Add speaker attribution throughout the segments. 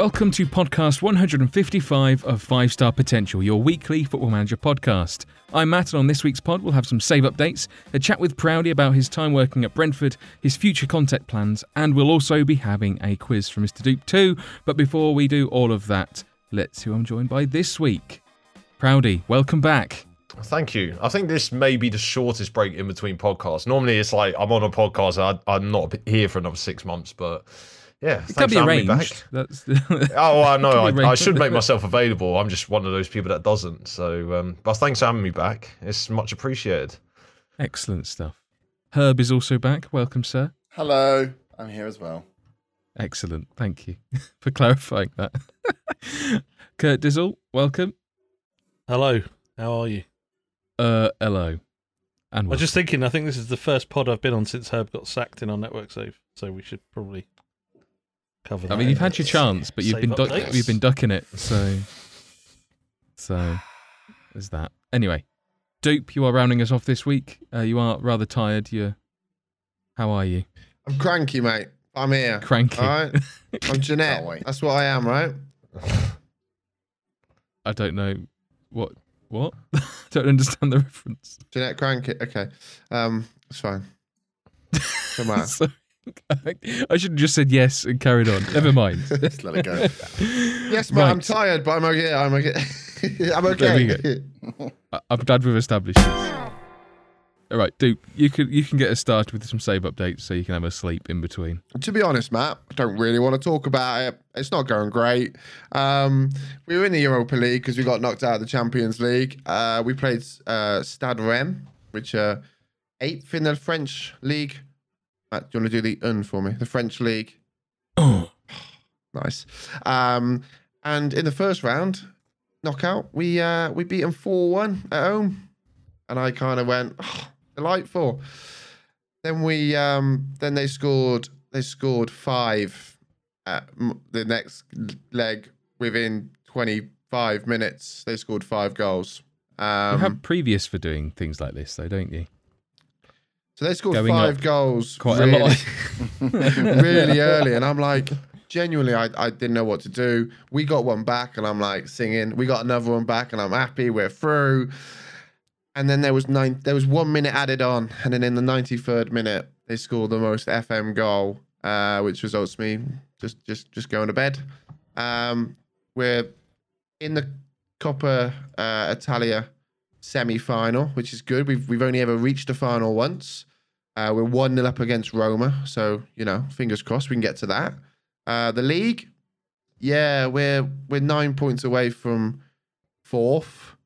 Speaker 1: Welcome to podcast 155 of Five Star Potential, your weekly football manager podcast. I'm Matt, and on this week's pod, we'll have some save updates, a chat with Proudy about his time working at Brentford, his future contact plans, and we'll also be having a quiz from Mr. Dupe too. But before we do all of that, let's see who I'm joined by this week. Proudy, welcome back.
Speaker 2: Thank you. I think this may be the shortest break in between podcasts. Normally, it's like I'm on a podcast, I, I'm not here for another six months, but yeah,
Speaker 1: It can be arranged. That's the
Speaker 2: Oh, I know. I, I should make myself available. I'm just one of those people that doesn't. So, um, but thanks for having me back. It's much appreciated.
Speaker 1: excellent stuff. Herb is also back. Welcome, sir.
Speaker 3: Hello, I'm here as well.
Speaker 1: Excellent. Thank you for clarifying that. Kurt Dizzle, welcome.
Speaker 4: Hello, how are you?
Speaker 1: Uh, hello. And
Speaker 4: I was just thinking, I think this is the first pod I've been on since Herb got sacked in our network save, so we should probably cover that.
Speaker 1: I mean, you've had your chance, but you've been duck-
Speaker 4: updates.
Speaker 1: you've been ducking it. So, so there's that. Anyway, Dupe, you are rounding us off this week. Uh, you are rather tired. You, how are you?
Speaker 5: I'm cranky, mate. I'm here.
Speaker 1: Cranky.
Speaker 5: All right. I'm Jeanette.
Speaker 3: Can't wait.
Speaker 5: That's what I am, right?
Speaker 1: I don't know what what. don't understand the reference.
Speaker 5: Jeanette Cranky. Okay. Um, it's fine. Come on.
Speaker 1: So, I should have just said yes and carried on. Never mind.
Speaker 3: Just let it go.
Speaker 5: yes, mate. I'm tired, but I'm okay. I'm okay. I'm okay.
Speaker 1: I- I'm glad we've established this. All right, Dupe, you can you can get us started with some save updates so you can have a sleep in between.
Speaker 5: to be honest, Matt, I don't really want to talk about it. It's not going great. Um, we were in the Europa League because we got knocked out of the Champions League. Uh, we played uh, Stade Rennes, which are eighth in the French league. Matt, do you want to do the un for me? The French league.
Speaker 1: Oh,
Speaker 5: Nice. Um, and in the first round, knockout, we uh, we beat them four one at home, and I kind of went oh, delightful. Then we um, then they scored they scored five at the next leg within twenty five minutes. They scored five goals.
Speaker 1: you
Speaker 5: Um,
Speaker 1: have previous for doing things like this, though, don't you?
Speaker 5: So they scored
Speaker 1: going
Speaker 5: five goals
Speaker 1: Quite a
Speaker 5: really,
Speaker 1: lot.
Speaker 5: really early, and I'm like, genuinely, I, I didn't know what to do. We got one back, and I'm like singing. We got another one back, and I'm happy. We're through. And then there was nine. There was one minute added on, and then in the 93rd minute, they scored the most FM goal, uh, which results me just just just going to bed. Um, we're in the Coppa uh, Italia semi-final, which is good. We've we've only ever reached the final once. Uh, we're one 0 up against Roma, so you know, fingers crossed we can get to that. Uh, the league, yeah, we're we're nine points away from fourth.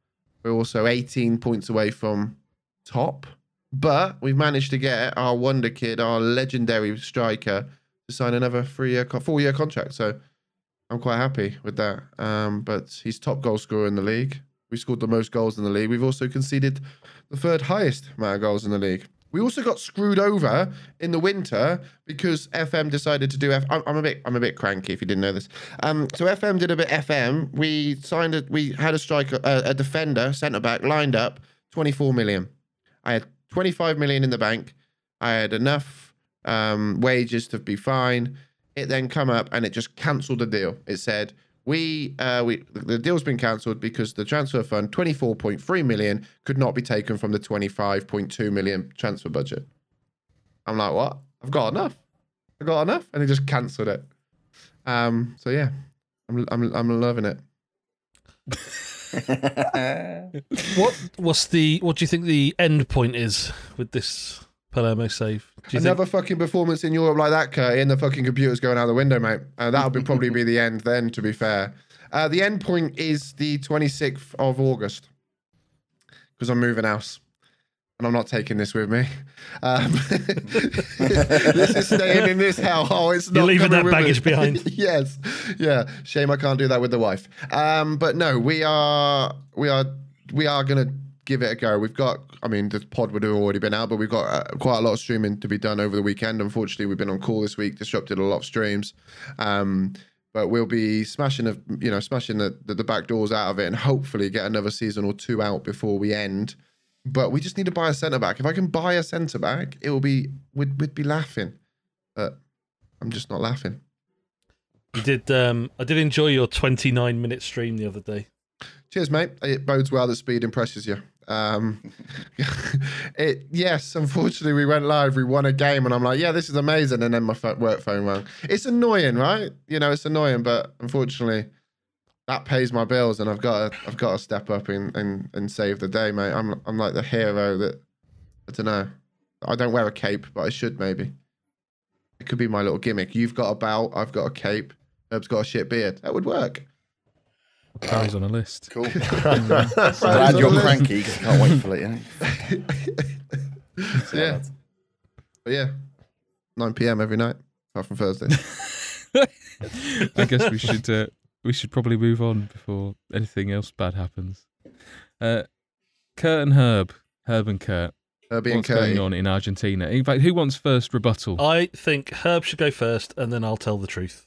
Speaker 5: We're also eighteen points away from top, but we've managed to get our wonder kid, our legendary striker, to sign another three-year, four-year contract. So I'm quite happy with that. Um, but he's top goal scorer in the league. We scored the most goals in the league. We've also conceded the third highest amount of goals in the league. We also got screwed over in the winter because FM decided to do F. I'm, I'm a bit, I'm a bit cranky if you didn't know this. Um, so FM did a bit FM. We signed a, we had a striker, a, a defender, centre back lined up, 24 million. I had 25 million in the bank. I had enough um, wages to be fine. It then come up and it just cancelled the deal. It said we uh, we the deal's been cancelled because the transfer fund 24.3 million could not be taken from the 25.2 million transfer budget. I'm like, what? I've got enough. I've got enough, and they just cancelled it. Um. So yeah, I'm I'm I'm loving it.
Speaker 4: What what's the what do you think the end point is with this Palermo you
Speaker 5: Another
Speaker 4: think
Speaker 5: fucking performance in Europe like that, Kurt, and the fucking computer's going out the window, mate. Uh, that'll be probably be the end then, to be fair. Uh, the end point is the 26th of August because I'm moving house. And I'm not taking this with me. Um, this is staying in this hell. Oh, it's not
Speaker 4: You're leaving that
Speaker 5: with me.
Speaker 4: baggage behind.
Speaker 5: yes, yeah. Shame I can't do that with the wife. Um, but no, we are, we are, we are gonna give it a go. We've got, I mean, the pod would have already been out, but we've got uh, quite a lot of streaming to be done over the weekend. Unfortunately, we've been on call this week, disrupted a lot of streams. Um, but we'll be smashing the, you know, smashing the, the the back doors out of it, and hopefully get another season or two out before we end. But we just need to buy a centre back. If I can buy a centre back, it will be we'd, we'd be laughing. But I'm just not laughing.
Speaker 4: You did. Um, I did enjoy your 29 minute stream the other day.
Speaker 5: Cheers, mate. It bodes well that speed impresses you. Um, it yes, unfortunately we went live. We won a game, and I'm like, yeah, this is amazing. And then my work phone rang. It's annoying, right? You know, it's annoying, but unfortunately, that pays my bills, and I've got to, I've got to step up and, and and save the day, mate. I'm I'm like the hero that I don't know. I don't wear a cape, but I should maybe. It could be my little gimmick. You've got a belt, I've got a cape. Herb's got a shit beard. That would work.
Speaker 1: Carries on a list.
Speaker 3: Cool.
Speaker 5: Right,
Speaker 3: Glad you're cranky because I can't wait for it. You know?
Speaker 5: yeah. But yeah, 9 p.m. every night, apart from Thursday.
Speaker 1: I guess we should uh, we should probably move on before anything else bad happens. Uh, Kurt and Herb, Herb and Kurt.
Speaker 5: Herbie and
Speaker 1: What's going on in Argentina? In fact, who wants first rebuttal?
Speaker 4: I think Herb should go first, and then I'll tell the truth.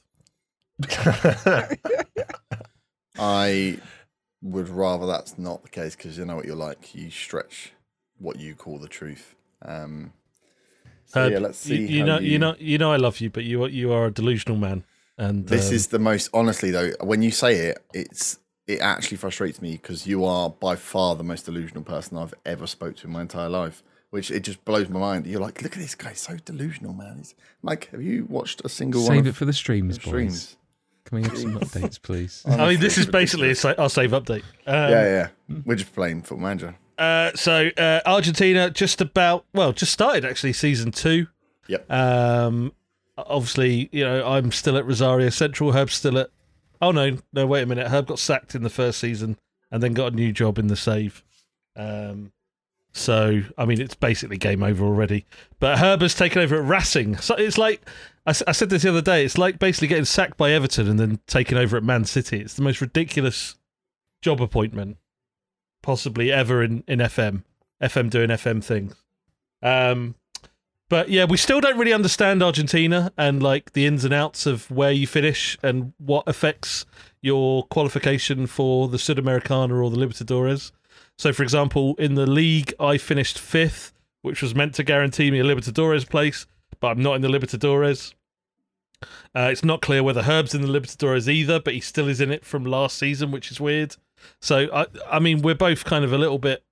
Speaker 3: I would rather that's not the case because you know what you're like. You stretch what you call the truth. Um, so
Speaker 4: Herb,
Speaker 3: yeah, let's
Speaker 4: you-
Speaker 3: see.
Speaker 4: You,
Speaker 3: how
Speaker 4: know, you know, you know, I love you, but you are you are a delusional man. And
Speaker 3: This
Speaker 4: um,
Speaker 3: is the most honestly though. When you say it, it's it actually frustrates me because you are by far the most delusional person I've ever spoke to in my entire life. Which it just blows my mind. You're like, look at this guy, so delusional, man. He's like, have you watched a single one
Speaker 1: Save
Speaker 3: of
Speaker 1: it for the streams,
Speaker 3: the
Speaker 1: boys.
Speaker 3: streams?
Speaker 1: Can we have some updates, please?
Speaker 4: I mean, this is basically a sa- our save update. Um,
Speaker 3: Yeah, yeah. We're just playing Football Manager.
Speaker 4: Uh, so uh, Argentina just about well, just started actually season two.
Speaker 3: Yep.
Speaker 4: Um, obviously, you know, I'm still at Rosario Central. Herb's still at. Oh no, no, wait a minute. Herb got sacked in the first season and then got a new job in the save. Um, so I mean, it's basically game over already. But Herbert's taken over at Racing. So it's like I said this the other day. It's like basically getting sacked by Everton and then taking over at Man City. It's the most ridiculous job appointment possibly ever in, in FM. FM doing FM things. Um, but yeah, we still don't really understand Argentina and like the ins and outs of where you finish and what affects your qualification for the Sudamericana or the Libertadores. So, for example, in the league, I finished fifth, which was meant to guarantee me a Libertadores place, but I'm not in the Libertadores. Uh, it's not clear whether Herb's in the Libertadores either, but he still is in it from last season, which is weird. So I, I mean, we're both kind of a little bit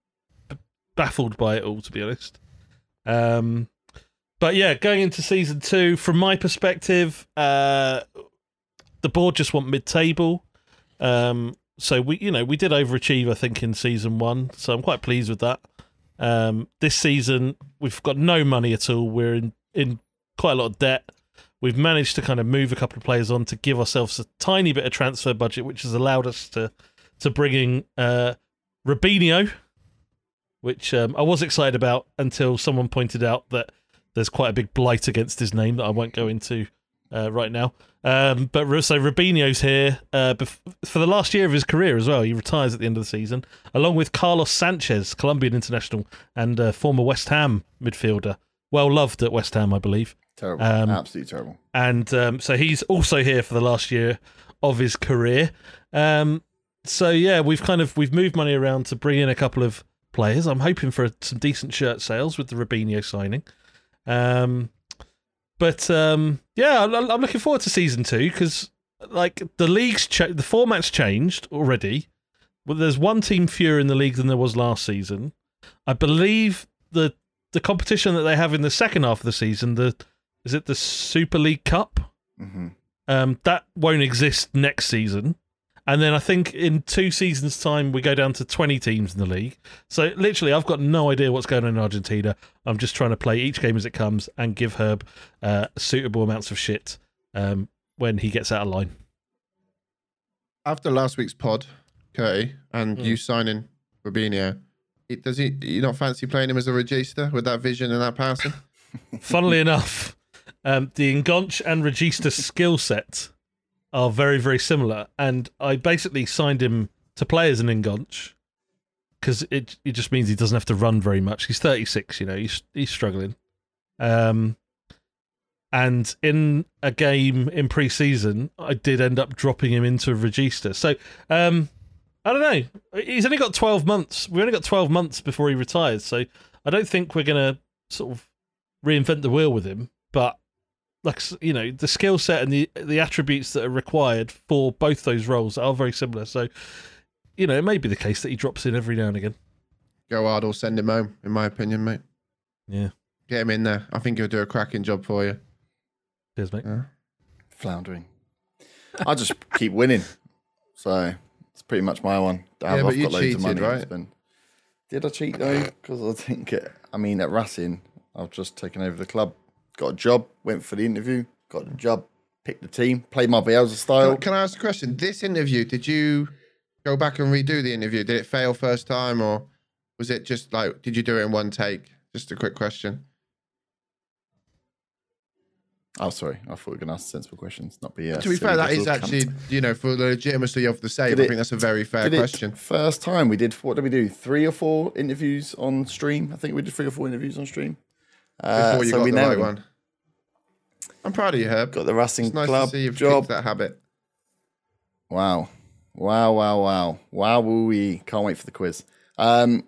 Speaker 4: baffled by it all, to be honest. Um, but yeah, going into season two, from my perspective, uh, the board just want mid-table. Um, so we, you know, we did overachieve, I think, in season one. So I'm quite pleased with that. Um, this season, we've got no money at all. We're in in quite a lot of debt. We've managed to kind of move a couple of players on to give ourselves a tiny bit of transfer budget, which has allowed us to to bringing uh, Robinho, which um, I was excited about until someone pointed out that there's quite a big blight against his name that I won't go into uh, right now. Um, but so Robinho's here uh, bef- for the last year of his career as well. He retires at the end of the season, along with Carlos Sanchez, Colombian international and uh, former West Ham midfielder, well loved at West Ham, I believe.
Speaker 3: Terrible.
Speaker 4: Um,
Speaker 3: Absolutely terrible.
Speaker 4: and um, so he's also here for the last year of his career. Um, so yeah, we've kind of we've moved money around to bring in a couple of players. I'm hoping for some decent shirt sales with the Robinho signing. Um, but um, yeah, I'm, I'm looking forward to season two because like the league's cha- the format's changed already. Well, there's one team fewer in the league than there was last season. I believe the the competition that they have in the second half of the season, the is it the Super League Cup?
Speaker 3: hmm
Speaker 4: Um, that won't exist next season. And then I think in two seasons' time, we go down to 20 teams in the league. So literally, I've got no idea what's going on in Argentina. I'm just trying to play each game as it comes and give Herb uh, suitable amounts of shit um, when he gets out of line.
Speaker 5: After last week's pod, Curty, and
Speaker 4: Mm.
Speaker 5: you signing Robinho, it, does he? You not fancy playing him as a regista with that vision and that passing?
Speaker 4: Funnily enough, um, the Enganche and Regista skill set are very, very similar. And I basically signed him to play as an Enganche because it it just means he doesn't have to run very much. He's 36, you know, he's he's struggling. Um, and in a game in pre-season, I did end up dropping him into a regista. So um, I don't know. He's only got 12 months. We only got 12 months before he retires. So I don't think we're gonna sort of reinvent the wheel with him. But like you know the skill set and the the attributes that are required for both those roles are very similar. So you know it may be the case that he drops in every now and again.
Speaker 5: Go hard or send him home, in my opinion, mate.
Speaker 4: Yeah,
Speaker 5: Get him in there. I think he'll do a cracking job for you.
Speaker 4: cheers, mate.
Speaker 3: Floundering. I just keep winning. So it's pretty much my one. I've,
Speaker 5: Yeah, but
Speaker 3: I've
Speaker 5: you
Speaker 3: got loads
Speaker 5: cheated,
Speaker 3: of money
Speaker 5: right?
Speaker 3: spend. Did I cheat though? Because I think, it, I mean, at Racing, I've just taken over the club, got a job, went for the interview, got the job, picked the team, played my Bielsa style.
Speaker 5: Can, can I ask a question? This interview, did you go back and redo the interview? Did it fail first time, or was it just like, did you do it in one take? Just a quick question.
Speaker 3: Oh, sorry. I thought we were going to ask sensible questions, not be. Uh,
Speaker 5: to be fair, that is actually,
Speaker 3: cunt.
Speaker 5: you know, for the legitimacy of the save,
Speaker 3: Did
Speaker 5: I think that's a very fair
Speaker 3: it
Speaker 5: question.
Speaker 3: First time we did. What did we do? Three or four interviews on stream. I think we did three or four interviews on stream. Uh,
Speaker 5: Before you
Speaker 3: so
Speaker 5: got
Speaker 3: we
Speaker 5: the right one. I'm proud of you, Herb.
Speaker 3: Got the Racing
Speaker 5: it's nice
Speaker 3: Club
Speaker 5: to see you've
Speaker 3: job.
Speaker 5: kicked that habit.
Speaker 3: Wow. Wow, wow, wow. Wow, we can't wait for the quiz. Um,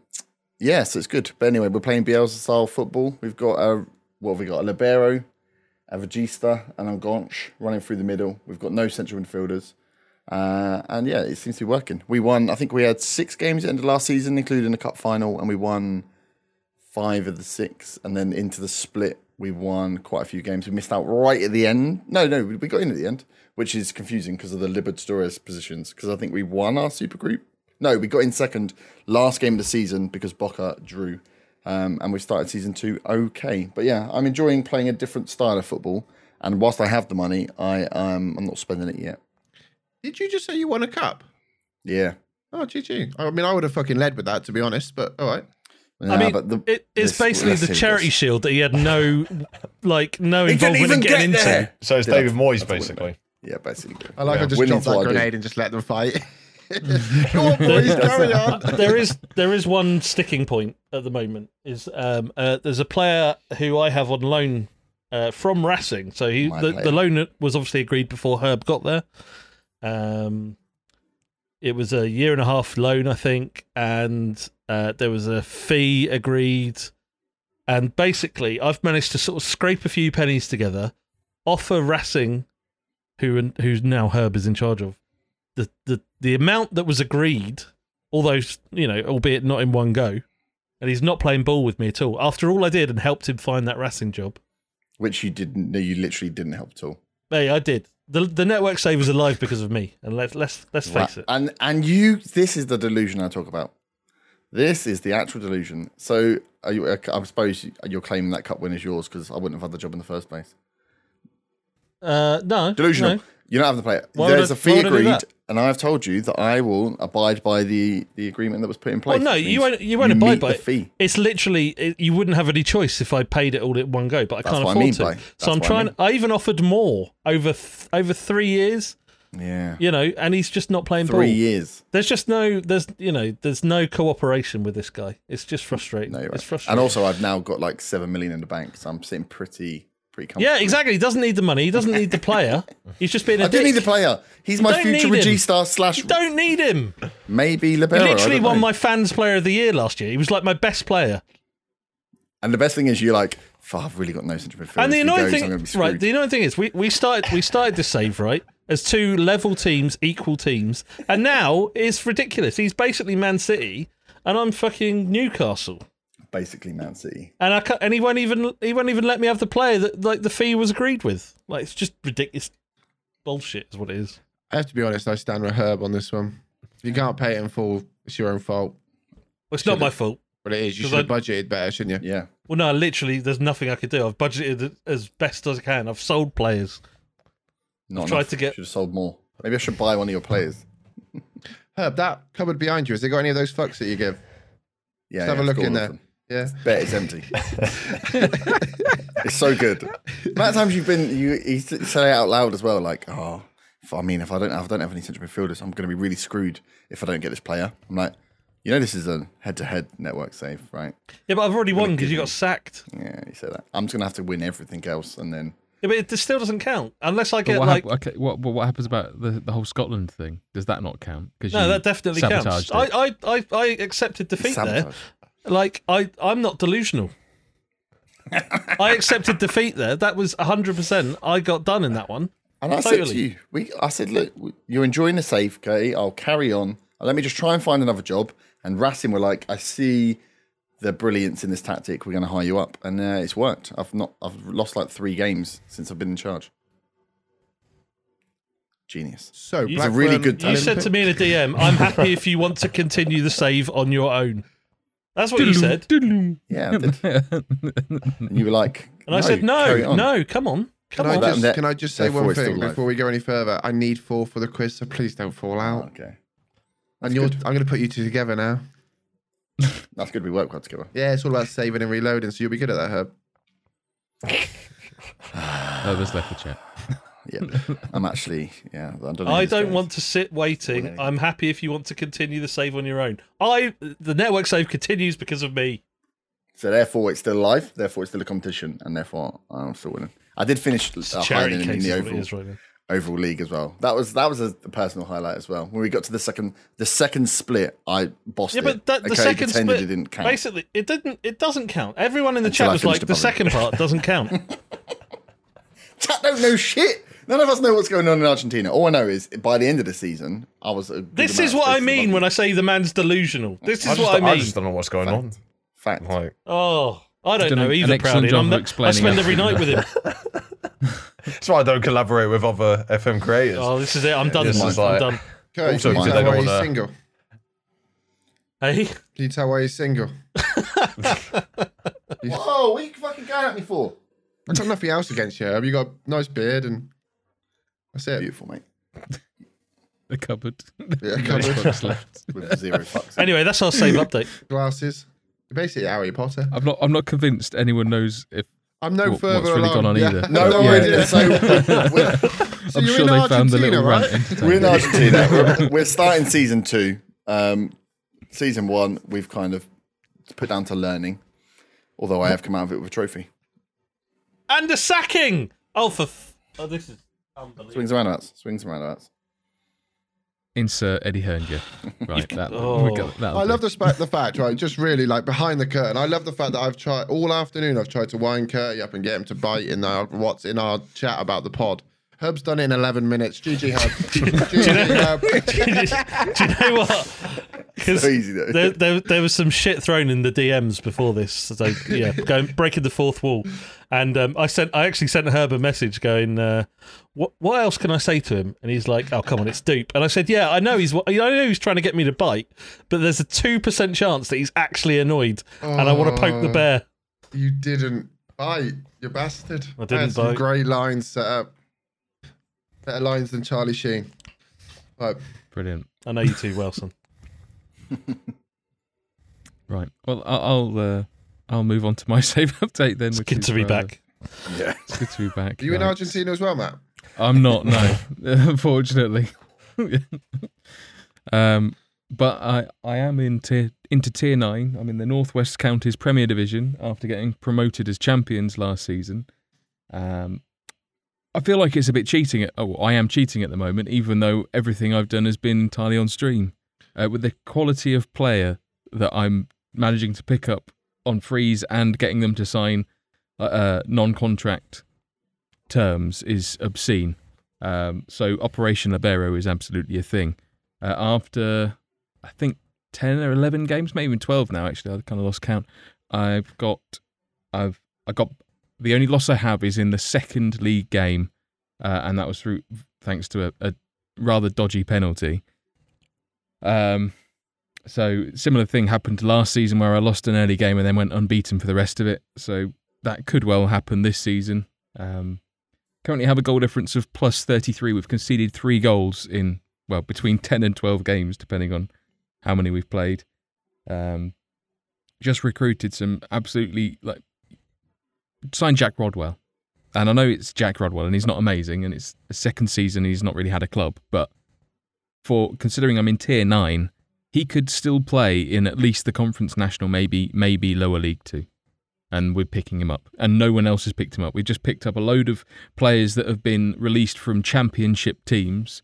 Speaker 3: yeah, so it's good. But anyway, we're playing Bielsa style football. We've got a, what have we got? A Libero, a Regista, and a Gonch running through the middle. We've got no central midfielders. Uh, and yeah, it seems to be working. We won, I think we had six games at the end of last season, including the cup final, and we won five of the six. And then into the split, we won quite a few games. We missed out right at the end. No, no, we got in at the end, which is confusing because of the Libertadores positions. Because I think we won our super group. No, we got in second last game of the season because Boca drew. Um, and we started season two okay. But yeah, I'm enjoying playing a different style of football. And whilst I have the money, I um, I'm not spending it yet.
Speaker 5: Did you just say you won a cup?
Speaker 3: Yeah.
Speaker 5: Oh, GG. I mean, I would have fucking led with that, to be honest, but all right.
Speaker 3: Nah,
Speaker 4: I mean,
Speaker 3: but the,
Speaker 4: it, it's
Speaker 3: this-
Speaker 4: basically the charity
Speaker 3: this.
Speaker 4: shield that he had no, like, no involvement in getting
Speaker 3: get
Speaker 4: into.
Speaker 3: there.
Speaker 2: So it's
Speaker 3: Did I-
Speaker 2: David Moyes,
Speaker 3: that's what it
Speaker 2: basically.
Speaker 3: Yeah, basically.
Speaker 5: I like
Speaker 2: Yeah.
Speaker 5: I just
Speaker 3: Winning's
Speaker 5: dropped that
Speaker 3: what I do.
Speaker 5: grenade and just let them fight. On, boys, carry on.
Speaker 4: there is there is one sticking point at the moment. Is um, uh, there's a player who I have on loan uh, from Racing. So he
Speaker 3: My
Speaker 4: the,
Speaker 3: player.
Speaker 4: the loan was obviously agreed before Herb got there. Um, it was a year and a half loan, I think, and uh, there was a fee agreed. And basically, I've managed to sort of scrape a few pennies together, offer Racing, who who's now Herb is in charge of, the the the amount that was agreed, although you know, albeit not in one go, and he's not playing ball with me at all. After all I did and helped him find that Racing job,
Speaker 3: Which you didn't, no, you literally didn't help at all.
Speaker 4: hey, I did. the The network save was alive because of me, and let's let's let's face it.
Speaker 3: And and you, this is the delusion I talk about. This is the actual delusion. So are you, I suppose you're claiming that cup win is yours because I wouldn't have had the job in the first place.
Speaker 4: Uh, no,
Speaker 3: Delusional.
Speaker 4: no.
Speaker 3: You don't have to play it.
Speaker 4: Why
Speaker 3: There's
Speaker 4: I-
Speaker 3: a fee agreed, and I've told you that I will abide by the, the agreement that was put in place.
Speaker 4: Well, no, you won't. You won't abide by
Speaker 3: the
Speaker 4: it.
Speaker 3: fee.
Speaker 4: It's literally it, you wouldn't have any choice if I paid it all at one go, but I
Speaker 3: That's
Speaker 4: can't
Speaker 3: what I
Speaker 4: afford
Speaker 3: mean
Speaker 4: to.
Speaker 3: by-
Speaker 4: so I'm
Speaker 3: what I
Speaker 4: trying.
Speaker 3: mean.
Speaker 4: I even offered more over th- over three years.
Speaker 3: Yeah,
Speaker 4: You know, and he's just not playing
Speaker 3: three
Speaker 4: ball.
Speaker 3: years.
Speaker 4: There's just no. There's you know. There's no cooperation with this guy. It's just frustrating.
Speaker 3: No, you're
Speaker 4: It's
Speaker 3: right.
Speaker 4: frustrating.
Speaker 3: And also, I've now got like seven million in the bank, so I'm sitting pretty pretty comfortable.
Speaker 4: yeah, exactly. He doesn't need the money. He doesn't need the player. He's just being a
Speaker 3: I do
Speaker 4: dick.
Speaker 3: need the player. He's my future
Speaker 4: him.
Speaker 3: Regista slash
Speaker 4: You don't need him.
Speaker 3: maybe
Speaker 4: He
Speaker 3: libero. I
Speaker 4: literally won
Speaker 3: know.
Speaker 4: my fans player of the year last year. He was like my best player.
Speaker 3: And the best thing is, you're like, "Fuck, I've really got no central midfield.
Speaker 4: And the annoying
Speaker 3: goes,
Speaker 4: thing, right? The annoying thing is, we, we started we started this save right as two level teams, equal teams, and now it's ridiculous. He's basically Man City, and I'm fucking Newcastle,
Speaker 3: Basically, Man City.
Speaker 4: and I can't, and he won't even he won't even let me have the player that like the fee was agreed with. Like it's just ridiculous. Bullshit is what it is.
Speaker 5: I have to be honest, I stand with Herb on this one. If you can't pay it in full, it's your own fault.
Speaker 4: Well, it's not my fault.
Speaker 5: But it is. You should have
Speaker 4: I-
Speaker 5: budgeted better, shouldn't you?
Speaker 3: Yeah.
Speaker 4: Well, no, literally, there's nothing I could do. I've budgeted as best as I can. I've sold players.
Speaker 3: Not
Speaker 4: Tried to get-
Speaker 3: Should have sold more. Maybe I should buy one of your players.
Speaker 5: Herb, that cupboard behind you, has it got any of those fucks that you give?
Speaker 3: Yeah.
Speaker 5: have a look in there.
Speaker 3: them.
Speaker 5: Yeah.
Speaker 3: Bet it's empty. it's so good. The amount of times you've been, you, you say it out loud as well, like, oh, if, I mean, if I don't, if I don't have any central midfielders, I'm going to be really screwed if I don't get this player. I'm like, you know, this is a head-to-head network save, right?
Speaker 4: Yeah, but I've already won because you got sacked.
Speaker 3: Yeah, you say that. I'm just going to have to win everything else, and then
Speaker 4: Yeah, but it still doesn't count unless I get
Speaker 1: what,
Speaker 4: like.
Speaker 1: hap- okay, what, but what happens about the, the whole Scotland thing? Does that not count? Because
Speaker 4: No, that definitely counts.
Speaker 1: sabotaged
Speaker 4: I,
Speaker 1: it.
Speaker 4: I, I, I accepted defeat there. Like I, I'm not delusional. I accepted defeat there. That was 100%. I got done in that one.
Speaker 3: And I said to you, we, I said, look, you're enjoying the safe, okay? I'll carry on. Let me just try and find another job. And Racing were like, I see the brilliance in this tactic. We're going to hire you up, and uh, it's worked. I've not, I've lost like three games since I've been in charge. Genius.
Speaker 5: So
Speaker 3: He's a really
Speaker 5: Blackburn
Speaker 3: good
Speaker 4: You
Speaker 3: Olympic.
Speaker 4: said to me in a DM, I'm happy if you want to continue the save on your own. That's what you said.
Speaker 3: Yeah, and you were like,
Speaker 4: And I said, no, no, come on.
Speaker 5: Can
Speaker 4: Come
Speaker 5: I
Speaker 4: on.
Speaker 3: That-
Speaker 5: just can I just say one thing before we go any further? I need four for the quiz, so please don't fall out.
Speaker 3: Okay,
Speaker 5: and you're, I'm going to put you two together now.
Speaker 3: That's good. We work well together.
Speaker 5: Yeah, it's all about saving and reloading, so you'll be good at that, Herb.
Speaker 1: Oh, there's left the chat.
Speaker 3: Yeah, I'm actually, yeah. I don't,
Speaker 4: I don't want to sit waiting. I'm happy if you want to continue the save on your own. I the network save continues because of me.
Speaker 3: So therefore, it's still alive. Therefore, it's still a competition, and therefore, I'm still winning. I did finish
Speaker 4: It's
Speaker 3: uh, higher than in the
Speaker 4: is what it
Speaker 3: overall,
Speaker 4: is right now.
Speaker 3: Overall league as well. That was that was a, a personal highlight as well. When we got to the second the second split, I bossed
Speaker 4: Yeah, but that, the
Speaker 3: okay,
Speaker 4: second split
Speaker 3: it didn't count.
Speaker 4: basically it didn't it doesn't count. Everyone in the
Speaker 3: Until
Speaker 4: chat was like
Speaker 3: the
Speaker 4: the second part doesn't count.
Speaker 3: Chat don't know shit. None of us know what's going on in Argentina. All I know is by the end of the season, I was. A good
Speaker 4: this is what I mean when. I say the man's delusional. This is
Speaker 2: I
Speaker 4: what I mean.
Speaker 2: I just don't know what's going on.
Speaker 3: fact.
Speaker 2: Like,
Speaker 4: Oh, I don't know either,
Speaker 1: excellent
Speaker 4: Proudy.
Speaker 1: job
Speaker 4: I'm not- I spend every night with him.
Speaker 2: that's why I don't collaborate with other FM creators.
Speaker 4: Oh, this is it. I'm done.
Speaker 2: This
Speaker 4: I'm
Speaker 2: is like-
Speaker 4: done.
Speaker 5: Okay,
Speaker 2: Also,
Speaker 5: can you tell why
Speaker 2: not
Speaker 5: he's
Speaker 2: wanna-
Speaker 5: single?
Speaker 4: Hey,
Speaker 5: Can you tell why he's single?
Speaker 3: Whoa, what are you fucking going at me for?
Speaker 5: I've got nothing else against you, Herb. You got a nice beard and that's it.
Speaker 3: Beautiful, mate.
Speaker 1: The cupboard.
Speaker 5: Yeah, cupboard.
Speaker 1: left.
Speaker 3: With zero fucks.
Speaker 4: anyway, that's our save update.
Speaker 5: Glasses. You're basically Harry Potter.
Speaker 1: I'm not. I'm not convinced anyone knows if
Speaker 5: I'm no
Speaker 1: what-
Speaker 5: further
Speaker 1: what's really
Speaker 5: along.
Speaker 1: gone on
Speaker 5: Yeah.
Speaker 1: either.
Speaker 3: No,
Speaker 5: No,
Speaker 3: we're,
Speaker 5: idea.
Speaker 3: so we're, we're,
Speaker 5: So
Speaker 1: I'm
Speaker 5: you're
Speaker 1: sure
Speaker 5: in
Speaker 1: they found the little
Speaker 5: Argentina, right?
Speaker 1: rant.
Speaker 3: we're in Argentina. We're, we're starting season two. Um, season one, we've kind of put down to learning. Although I have come out of it with a trophy.
Speaker 4: And a sacking. Oh, for f- oh, this is unbelievable.
Speaker 3: Swings and roundabouts. Swings and roundabouts.
Speaker 1: Insert Eddie Hearn Right. That,
Speaker 4: Oh.
Speaker 1: we got, that'll
Speaker 5: I love the, spa- the fact, right? Just really like behind the curtain. I love the fact that I've tried all afternoon. I've tried to wind Curty up and get him to bite in our, what's in our chat about the pod. Herb's done it in 11 minutes. GG Herb. GG Herb.
Speaker 4: Do you know what? Because
Speaker 3: So easy though.
Speaker 4: there, there, there was some shit thrown in the DMs before this. So yeah, going breaking the fourth wall, and um, I sent I actually sent Herb a message going, uh, "What what else can I say to him?" And he's like, "Oh come on, it's dupe." And I said, "Yeah, I know he's I know he's trying to get me to bite, but there's a two percent chance that he's actually annoyed, and I want to poke the
Speaker 5: Oh.
Speaker 4: bear."
Speaker 5: You didn't bite, you bastard.
Speaker 4: I didn't
Speaker 5: had some
Speaker 4: bite.
Speaker 5: great lines set up. Better lines than Charlie Sheen. Right.
Speaker 1: Brilliant.
Speaker 4: I know you too well, son.
Speaker 1: Right. Well, I'll I'll, uh, I'll move on to my save update then.
Speaker 4: It's
Speaker 1: which
Speaker 4: good
Speaker 1: is,
Speaker 4: to be
Speaker 1: uh,
Speaker 4: back.
Speaker 3: yeah.
Speaker 1: It's good to be back.
Speaker 5: Are you in Argentina as well, Matt?
Speaker 1: I'm not. No, unfortunately. um, but I I am into into tier nine. I'm in the Northwest Counties Premier Division after getting promoted as champions last season. Um, I feel like it's a bit cheating. At, oh, I am cheating at the moment, even though everything I've done has been entirely on stream. Uh, with the quality of player that I'm managing to pick up on freeze and getting them to sign uh, uh, non-contract terms is obscene. Um, so Operation Libero is absolutely a thing. Uh, after I think ten or eleven games, maybe even twelve now. Actually, I kind of lost count. I've got, I've, I got the only loss I have is in the second league game, uh, and that was through thanks to a, a rather dodgy penalty. Um, so similar thing happened last season where I lost an early game and then went unbeaten for the rest of it. So that could well happen this season. Um, currently have a goal difference of plus 33. We've conceded three goals in, well, between 10 and 12 games, depending on how many we've played. Um, just recruited some absolutely, like, signed Jack Rodwell. And I know it's Jack Rodwell and he's not amazing and it's a second season he's not really had a club. But for considering I'm in tier nine, he could still play in at least the conference national, maybe, maybe lower league two and we're picking him up. And no one else has picked him up. We've just picked up a load of players that have been released from championship teams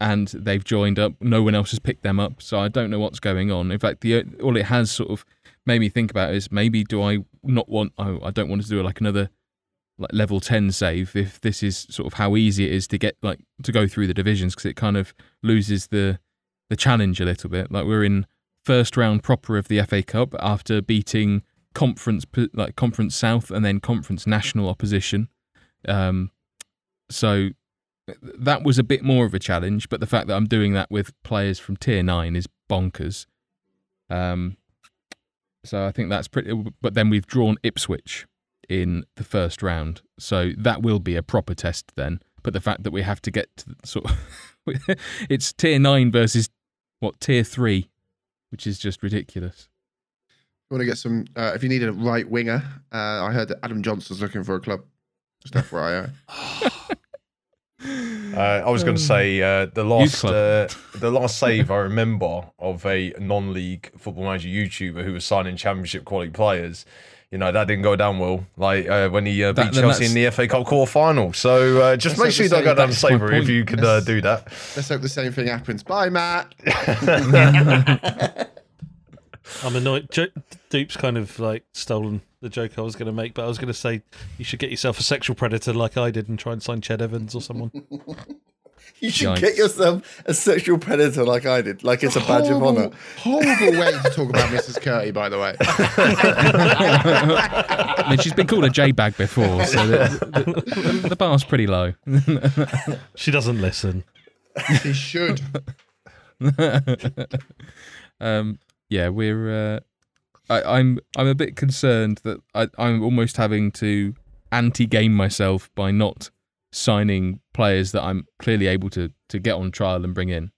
Speaker 1: and they've joined up. No one else has picked them up. So I don't know what's going on. In fact, the all it has sort of made me think about is maybe do I not want. Oh, I don't want to do like another like level ten save if this is sort of how easy it is to get like to go through the divisions because it kind of loses the the challenge a little bit. Like we're in first round proper of the FA Cup after beating conference like conference South and then conference national opposition. Um, so that was a bit more of a challenge, but the fact that I'm doing that with players from tier nine is bonkers. Um, so I think that's pretty. But then we've drawn Ipswich in the first round, so that will be a proper test then. But the fact that we have to get to the sort of it's tier nine versus what tier three, which is just ridiculous.
Speaker 5: You want to get some? Uh, if you need a right winger, uh, I heard that Adam Johnson's looking for a club. Just FYI.
Speaker 2: Uh, I was going to say uh, the last uh, the last save I remember of a non-league football manager YouTuber who was signing championship quality players. You know that didn't go down well. Like uh, when he uh, beat
Speaker 1: That-
Speaker 2: Chelsea in the FA Cup quarter final. So uh, just make sure you don't go down the
Speaker 1: same-
Speaker 2: same
Speaker 1: that's
Speaker 2: route
Speaker 1: my
Speaker 2: if you can uh, do that.
Speaker 5: Let's hope the same thing happens. Bye, Matt.
Speaker 4: I'm annoyed. Jo- Dupe's kind of like stolen the joke I was going to make, but I was going to say you should get yourself a sexual predator like I did and try and sign Ched Evans or someone.
Speaker 3: You should
Speaker 1: Yikes.
Speaker 3: get yourself a sexual predator like I did, like it's a badge of honor.
Speaker 5: Horrible way to talk about Mrs. Curty, by the way.
Speaker 1: I mean, she's been called a J bag before, so the, the, the bar's pretty low.
Speaker 4: She doesn't listen.
Speaker 5: She should.
Speaker 1: um, yeah, we're. Uh, I, I'm I'm a bit concerned that I, I'm almost having to anti-game myself by not signing players that I'm clearly able to to get on trial and bring in.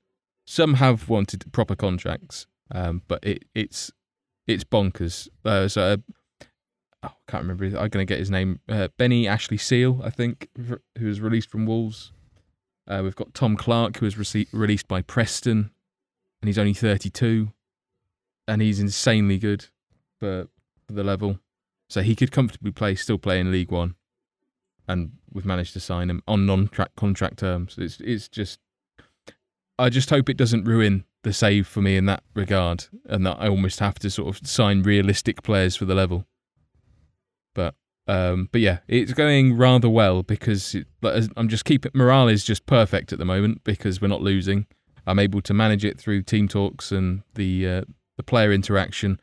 Speaker 1: Some have wanted proper contracts, um, but it it's it's bonkers. Uh, so uh, oh, I can't remember. I'm going to get his name. Uh, Benny Ashley Seal, I think, who was released from Wolves. Uh, we've got Tom Clarke, who was rece- released by Preston, and he's only 32, and he's insanely good for, for the level. So he could comfortably play, still play in League One, and we've managed to sign him on non-track contract terms. It's it's just, I just hope it doesn't ruin the save for me in that regard, and that I almost have to sort of sign realistic players for the level. But um, but yeah, it's going rather well because it, I'm just keeping morale is just perfect at the moment because we're not losing. I'm able to manage it through team talks and the uh, the player interaction.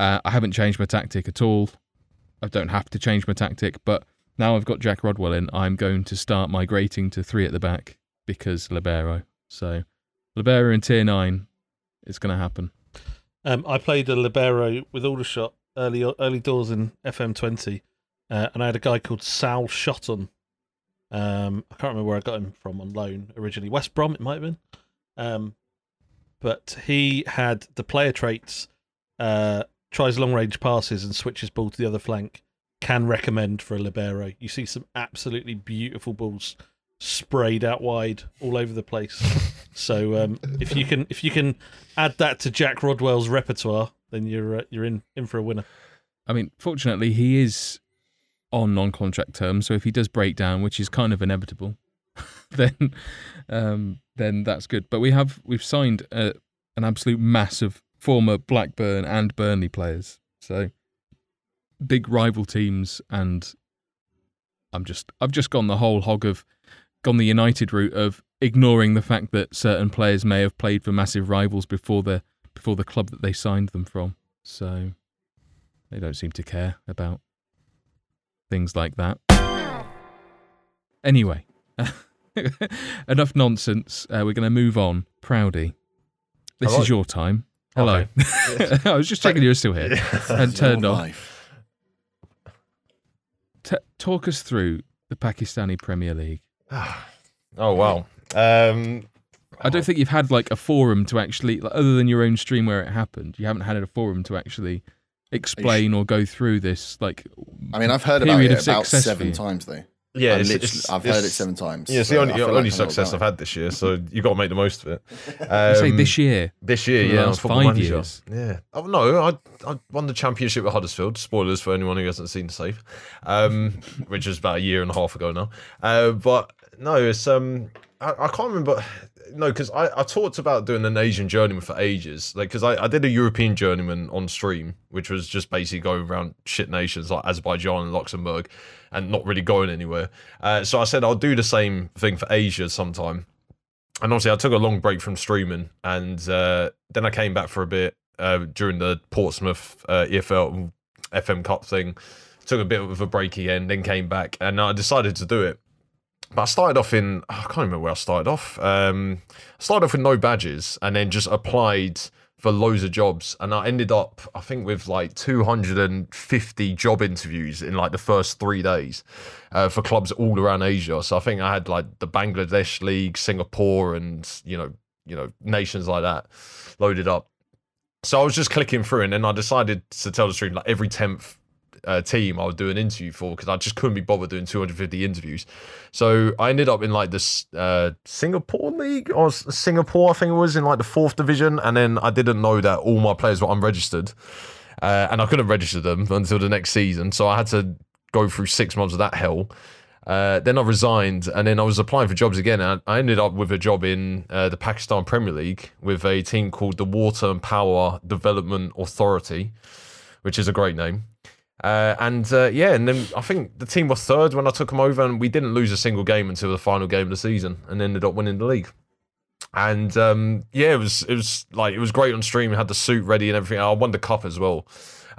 Speaker 1: Uh, I haven't changed my tactic at all. I don't have to change my tactic, but now I've got Jack Rodwell in, I'm going to start migrating to three at the back because Libero. So Libero in tier nine, it's going to happen.
Speaker 4: Um, I played a libero with Aldershot early early doors in FM20, uh, and I had a guy called Sal Shotton. Um, I can't remember where I got him from on loan originally. West Brom, it might have been. Um, but he had the player traits, uh, tries long range passes and switches ball to the other flank. Can recommend for a libero. You see some absolutely beautiful balls sprayed out wide all over the place. So um, if you can if you can add that to Jack Rodwell's repertoire, then you're uh, you're in in for a winner.
Speaker 1: I mean, fortunately, he is on non-contract terms, so if he does break down, which is kind of inevitable, then um, then that's good. But we have we've signed a, an absolute mass of former Blackburn and Burnley players, so big rival teams, and I'm just I've just gone the whole hog of gone the United route of ignoring the fact that certain players may have played for massive rivals before the before the club that they signed them from. So they don't seem to care about things like that. Anyway, enough nonsense. Uh, we're going to move on. Proudy, this is your time. Hello. I was just checking you were still here and turned off. T- talk us through the Pakistani Premier League.
Speaker 2: Oh wow. Um,
Speaker 1: I don't think you've had like a forum to actually, like, other than your own stream where it happened, you haven't had a forum to actually explain or go through this. Like,
Speaker 3: I mean, I've heard about
Speaker 1: Period
Speaker 3: it
Speaker 1: of
Speaker 3: about
Speaker 1: success for
Speaker 3: seven
Speaker 1: you.
Speaker 3: times though.
Speaker 2: Yeah,
Speaker 3: I
Speaker 2: it's,
Speaker 3: literally,
Speaker 2: it's-
Speaker 3: I've heard it seven times.
Speaker 2: Yeah, it's
Speaker 3: so
Speaker 2: the only, only
Speaker 3: like
Speaker 2: success I've had this year, so you've got to make the most of it.
Speaker 1: you say
Speaker 2: Um,
Speaker 1: this year.
Speaker 2: This year,
Speaker 1: For
Speaker 2: yeah,
Speaker 1: last
Speaker 2: Football
Speaker 1: five
Speaker 2: Manager.
Speaker 1: years.
Speaker 2: Yeah. Oh no, I I won the championship with Huddersfield. Spoilers for anyone who hasn't seen the save, um, which was about a year and a half ago now. Uh, but no, it's um, I, I can't remember. No, because I, I talked about doing an Asian journeyman for ages. Like, because I, I did a European journeyman on stream, which was just basically going around shit nations like Azerbaijan and Luxembourg and not really going anywhere. Uh, so I said I'll do the same thing for Asia sometime. And obviously, I took a long break from streaming and uh, then I came back for a bit uh, during the Portsmouth uh, EFL FM Cup thing. Took a bit of a break again, then came back and I decided to do it. But I started off in I can't remember where I started off. Um, I started off with no badges and then just applied for loads of jobs, and I ended up I think with like 250 job interviews in like the first three days uh, for clubs all around Asia. So I think I had like the Bangladesh League, Singapore, and you know you know nations like that loaded up. So I was just clicking through, and then I decided to tell the stream like every tenth uh, team I would do an interview for because I just couldn't be bothered doing 250 interviews. So I ended up in like this uh, Singapore league or Singapore, I think it was in like the fourth division, and then I didn't know that all my players were unregistered, uh, and I couldn't register them until the next season. So I had to go through six months of that hell. Uh, then I resigned, and then I was applying for jobs again. And I ended up with a job in uh, the Pakistan Premier League with a team called the Water and Power Development Authority, which is a great name. Uh, and uh, yeah, and then I think the team was third when I took them over, and we didn't lose a single game until the final game of the season, and ended up winning the league. And um, yeah, it was it was like it was great on stream. We had the suit ready and everything. I won the cup as well,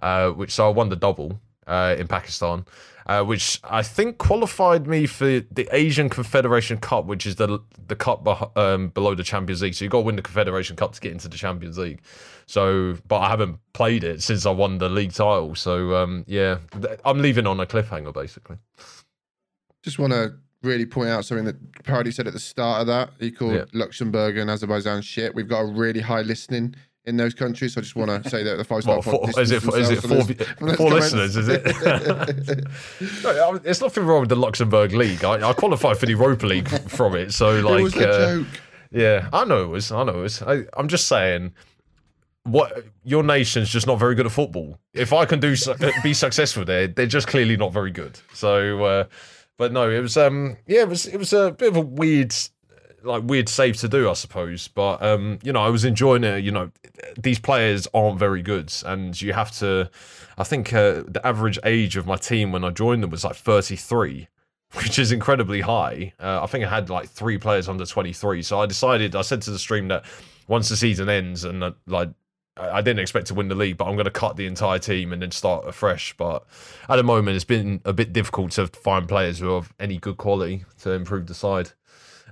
Speaker 2: uh, which so I won the double uh, in Pakistan, uh, which I think qualified me for the Asian Confederation Cup, which is the the cup beh- um, below the Champions League. So you got to win the Confederation Cup to get into the Champions League. So, but I haven't played it since I won the league title. So um, yeah, I'm leaving on a cliffhanger basically.
Speaker 5: Just want to really point out something that Proudy said at the start of that. He called
Speaker 2: Yeah.
Speaker 5: Luxembourg and Azerbaijan shit. We've got a really high listening in those countries. So I just want to say that the five star
Speaker 2: four, is it is it four, four listeners? Is it? No, it's nothing wrong with the Luxembourg League. I, I qualified for the Europa League from it. So
Speaker 5: it
Speaker 2: like,
Speaker 5: was a
Speaker 2: uh,
Speaker 5: joke.
Speaker 2: yeah, I know it was. I know it was. I, I'm just saying. What your nation's just not very good at football. If I can do be successful there, they're just clearly not very good. So, uh, but no, it was um yeah, it was it was a bit of a weird like weird save to do, I suppose. But um, you know, I was enjoying it. You know, these players aren't very good, and you have to. I think uh, the average age of my team when I joined them was like 33, which is incredibly high. Uh, I think I had like three players under 23, so I decided. I said to the stream that once the season ends and uh, like. I didn't expect to win the league, but I'm going to cut the entire team and then start afresh. But at the moment, it's been a bit difficult to find players who have any good quality to improve the side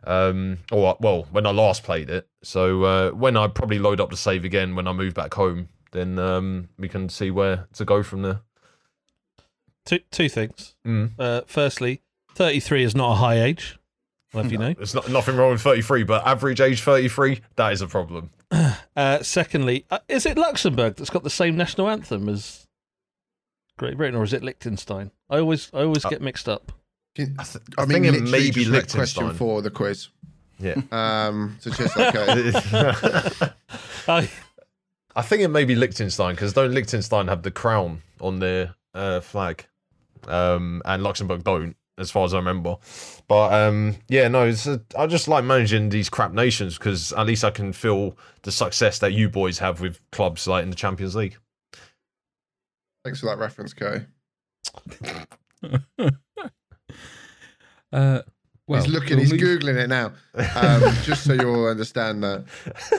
Speaker 2: um, or well, when I last played it. So uh, when I probably load up the save again when I move back home, then um, we can see where to go from there.
Speaker 4: Two two things.
Speaker 2: Mm.
Speaker 4: Uh, firstly, 33 is not a high age. I'll have you know.
Speaker 2: There's not, nothing wrong with 33, but average age 33, that is a problem.
Speaker 4: Uh, secondly, uh, is it Luxembourg that's got the same national anthem as Great Britain, or is it Liechtenstein? I always I always get mixed up.
Speaker 2: I, th-
Speaker 5: I,
Speaker 2: I
Speaker 5: mean,
Speaker 2: think it may be
Speaker 5: just question
Speaker 2: Liechtenstein.
Speaker 5: for the quiz.
Speaker 2: Yeah.
Speaker 5: Um, so just okay.
Speaker 4: I,
Speaker 2: I think it may be Liechtenstein because don't Liechtenstein have the crown on their uh, flag, um, and Luxembourg don't, as far as I remember. But um, yeah, no, it's a, I just like managing these crap nations because at least I can feel the success that you boys have with clubs like in the Champions League.
Speaker 5: Thanks for that reference, Kay.
Speaker 1: Uh, well,
Speaker 5: he's looking,
Speaker 1: we'll
Speaker 5: he's
Speaker 1: move-
Speaker 5: googling it now, um, just so you'll understand that.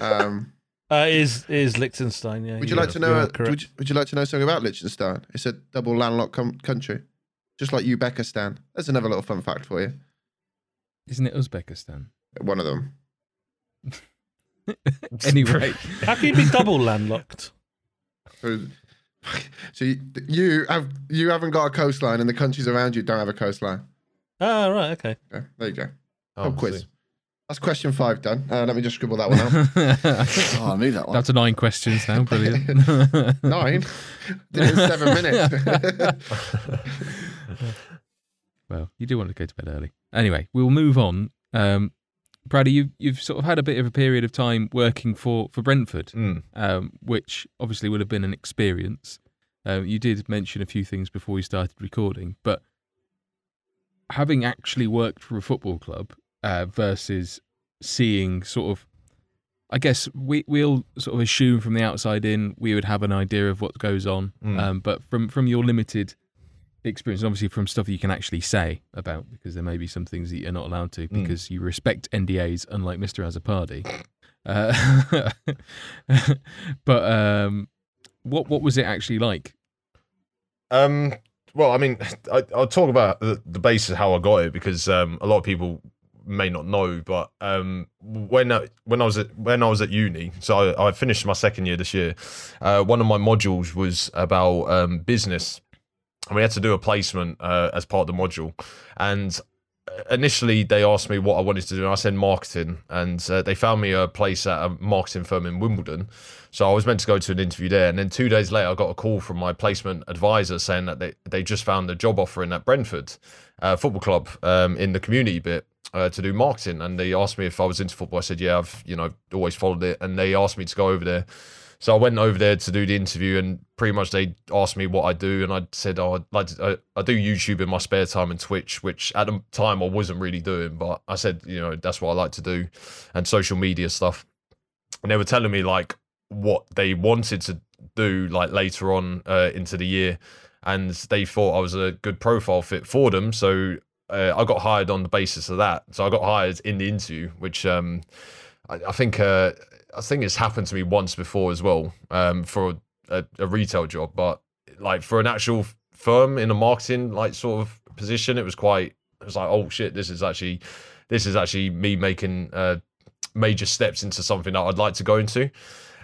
Speaker 5: Um,
Speaker 4: uh, is is Liechtenstein? Yeah.
Speaker 5: would you
Speaker 4: yeah,
Speaker 5: like to know?
Speaker 4: you're
Speaker 5: uh, would, you, would you like to know something about Liechtenstein? It's a double landlocked com- country, just like Uzbekistan. There's another little fun fact for you.
Speaker 1: Isn't it Uzbekistan?
Speaker 5: One of them.
Speaker 1: Anyway,
Speaker 4: How can you be double landlocked?
Speaker 5: So, so you, you have you haven't got a coastline, and the countries around you don't have a coastline.
Speaker 4: Ah, right. Okay.
Speaker 5: Yeah, there you go.
Speaker 2: Oh, I
Speaker 5: quiz. That's question five done. Uh, let me just scribble that one out.
Speaker 3: Oh, I knew that one.
Speaker 1: Down to nine questions now. Brilliant.
Speaker 5: Nine. Did it in seven minutes.
Speaker 1: Well, you do want to go to bed early. Anyway, we'll move on. Um, Proudy, you, you've sort of had a bit of a period of time working for, for Brentford,
Speaker 2: Mm.
Speaker 1: um, which obviously would have been an experience. Um, you did mention a few things before we started recording, but having actually worked for a football club uh, versus seeing sort of I guess we we'll sort of assume from the outside in we would have an idea of what goes on,
Speaker 2: Mm.
Speaker 1: um, but from from your limited experience, obviously from stuff that you can actually say about, because there may be some things that you're not allowed to
Speaker 2: Mm.
Speaker 1: because you respect NDAs, unlike Mister Azzopardi. Uh, but um, what what was it actually like?
Speaker 2: Um, well, I mean, I, I'll talk about the, the basis of how I got it because um, a lot of people may not know. But um, when I, when I was at when I was at uni, so I, I finished my second year this year. Uh, one of my modules was about um, business, and we had to do a placement uh, as part of the module. And initially, they asked me what I wanted to do, and I said marketing. And uh, they found me a place at a marketing firm in Wimbledon. So I was meant to go to an interview there, and then two days later, I got a call from my placement advisor saying that they, they just found a job offering at Brentford uh, Football Club um, in the community bit uh, to do marketing, and they asked me if I was into football. I said, yeah, I've you know always followed it, and they asked me to go over there. So I went over there to do the interview, and pretty much they asked me what I do, and I said, "Oh, I'd like to, I, I do YouTube in my spare time and Twitch, which at the time I wasn't really doing, but I said, you know, that's what I like to do, and social media stuff." And they were telling me like what they wanted to do like later on uh, into the year, and they thought I was a good profile fit for them. So uh, I got hired on the basis of that. So I got hired in the interview, which um, I, I think uh, I think it's happened to me once before as well um, for a, a retail job, but like for an actual firm in a marketing like sort of position, it was quite. It was like, oh shit, this is actually this is actually me making uh, major steps into something that I'd like to go into.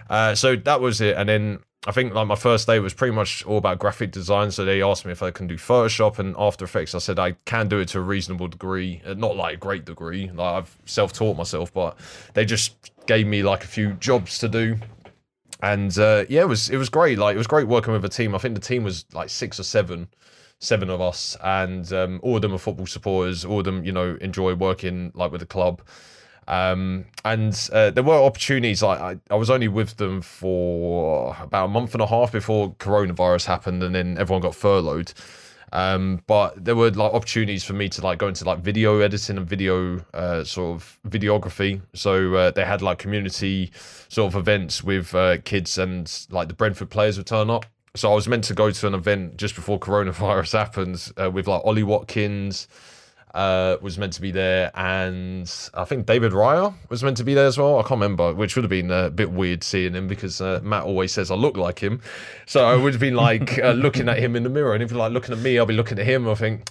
Speaker 2: Uh, so that was it, and then I think like my first day was pretty much all about graphic design. So they asked me if I can do Photoshop and After Effects. I said I can do it to a reasonable degree, uh, not like a great degree. Like I've self-taught myself, but they just gave me like a few jobs to do. And uh, yeah, it was it was great. Like it was great working with a team. I think the team was like six or seven, seven of us, and um, all of them are football supporters. All of them, you know, enjoy working like with the club. Um, and uh, there were opportunities. Like I, I was only with them for about a month and a half before coronavirus happened, and then everyone got furloughed. Um, but there were like opportunities for me to like go into like video editing and video uh, sort of videography. So uh, they had like community sort of events with uh, kids and like the Brentford players would turn up. So I was meant to go to an event just before coronavirus happened uh, with like Ollie Watkins uh, was meant to be there, and I think David Raya was meant to be there as well. I can't remember, which would have been a bit weird seeing him because uh, Matt always says I look like him. So I would have been like uh, looking at him in the mirror, and if you're like looking at me, I'll be looking at him. I think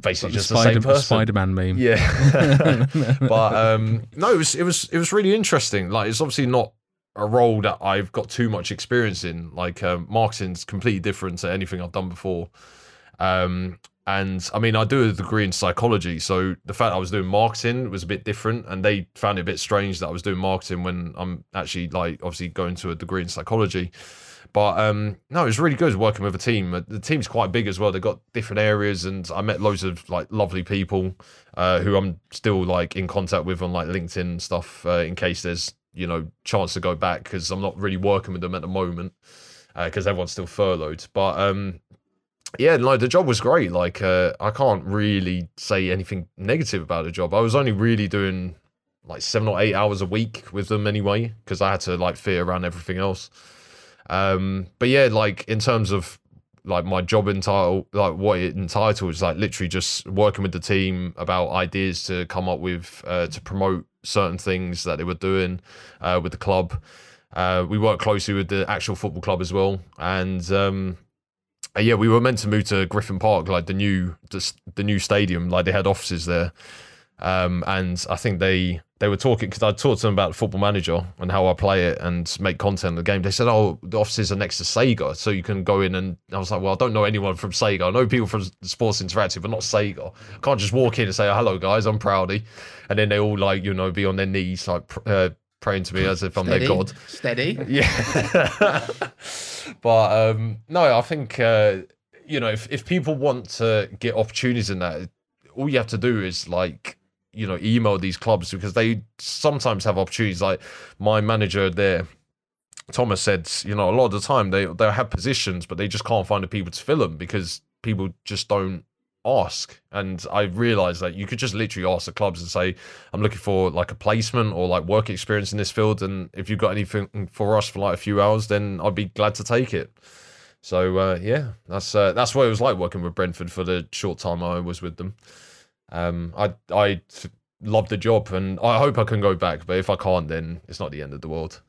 Speaker 2: basically just the same
Speaker 1: Spider
Speaker 2: person.
Speaker 1: Spider-Man meme.
Speaker 2: Yeah, but um, no, it was it was it was really interesting. Like it's obviously not a role that I've got too much experience in. Like um, marketing's completely different to anything I've done before. Um, and I mean, I do a degree in psychology, so the fact I was doing marketing was a bit different, and they found it a bit strange that I was doing marketing when I'm actually like obviously going to a degree in psychology. But um, no, it was really good working with a team. Uh, The team's quite big as well. They've got different areas, and I met loads of like lovely people uh, who I'm still like in contact with on like LinkedIn and stuff. Uh, in case there's you know chance to go back because I'm not really working with them at the moment because everyone's still furloughed. But um, yeah, no, the job was great. Like uh, I can't really say anything negative about the job. I was only really doing like seven or eight hours a week with them anyway because I had to like fit around everything else. Um, but yeah, like in terms of like my job entitle, like what it entitles, like literally just working with the team about ideas to come up with uh, to promote certain things that they were doing uh, with the club. Uh, we work closely with the actual football club as well, and um, yeah, we were meant to move to Griffin Park, like the new the, the new stadium, like they had offices there. Um, and I think they they were talking because I talked to them about Football Manager and how I play it and make content of the game. They said, "Oh, the offices are next to Sega, so you can go in." And I was like, "Well, I don't know anyone from Sega. I know people from Sports Interactive, but not Sega. I can't just walk in and say, "Hello, guys, I'm Proudy," and then they all like you know be on their knees like uh, praying to me as if I'm their god.
Speaker 5: Steady.
Speaker 2: Yeah. but um, no, I think uh, you know if if people want to get opportunities in that, all you have to do is like you know email these clubs because they sometimes have opportunities. Like my manager there. Thomas said, you know, a lot of the time they they have positions, but they just can't find the people to fill them because people just don't ask. And I realized that you could just literally ask the clubs and say, I'm looking for like a placement or like work experience in this field. And if you've got anything for us for like a few hours, then I'd be glad to take it. So uh, yeah, that's uh, that's what it was like working with Brentford for the short time I was with them. Um, I I loved the job, and I hope I can go back. But if I can't, then it's not the end of the world.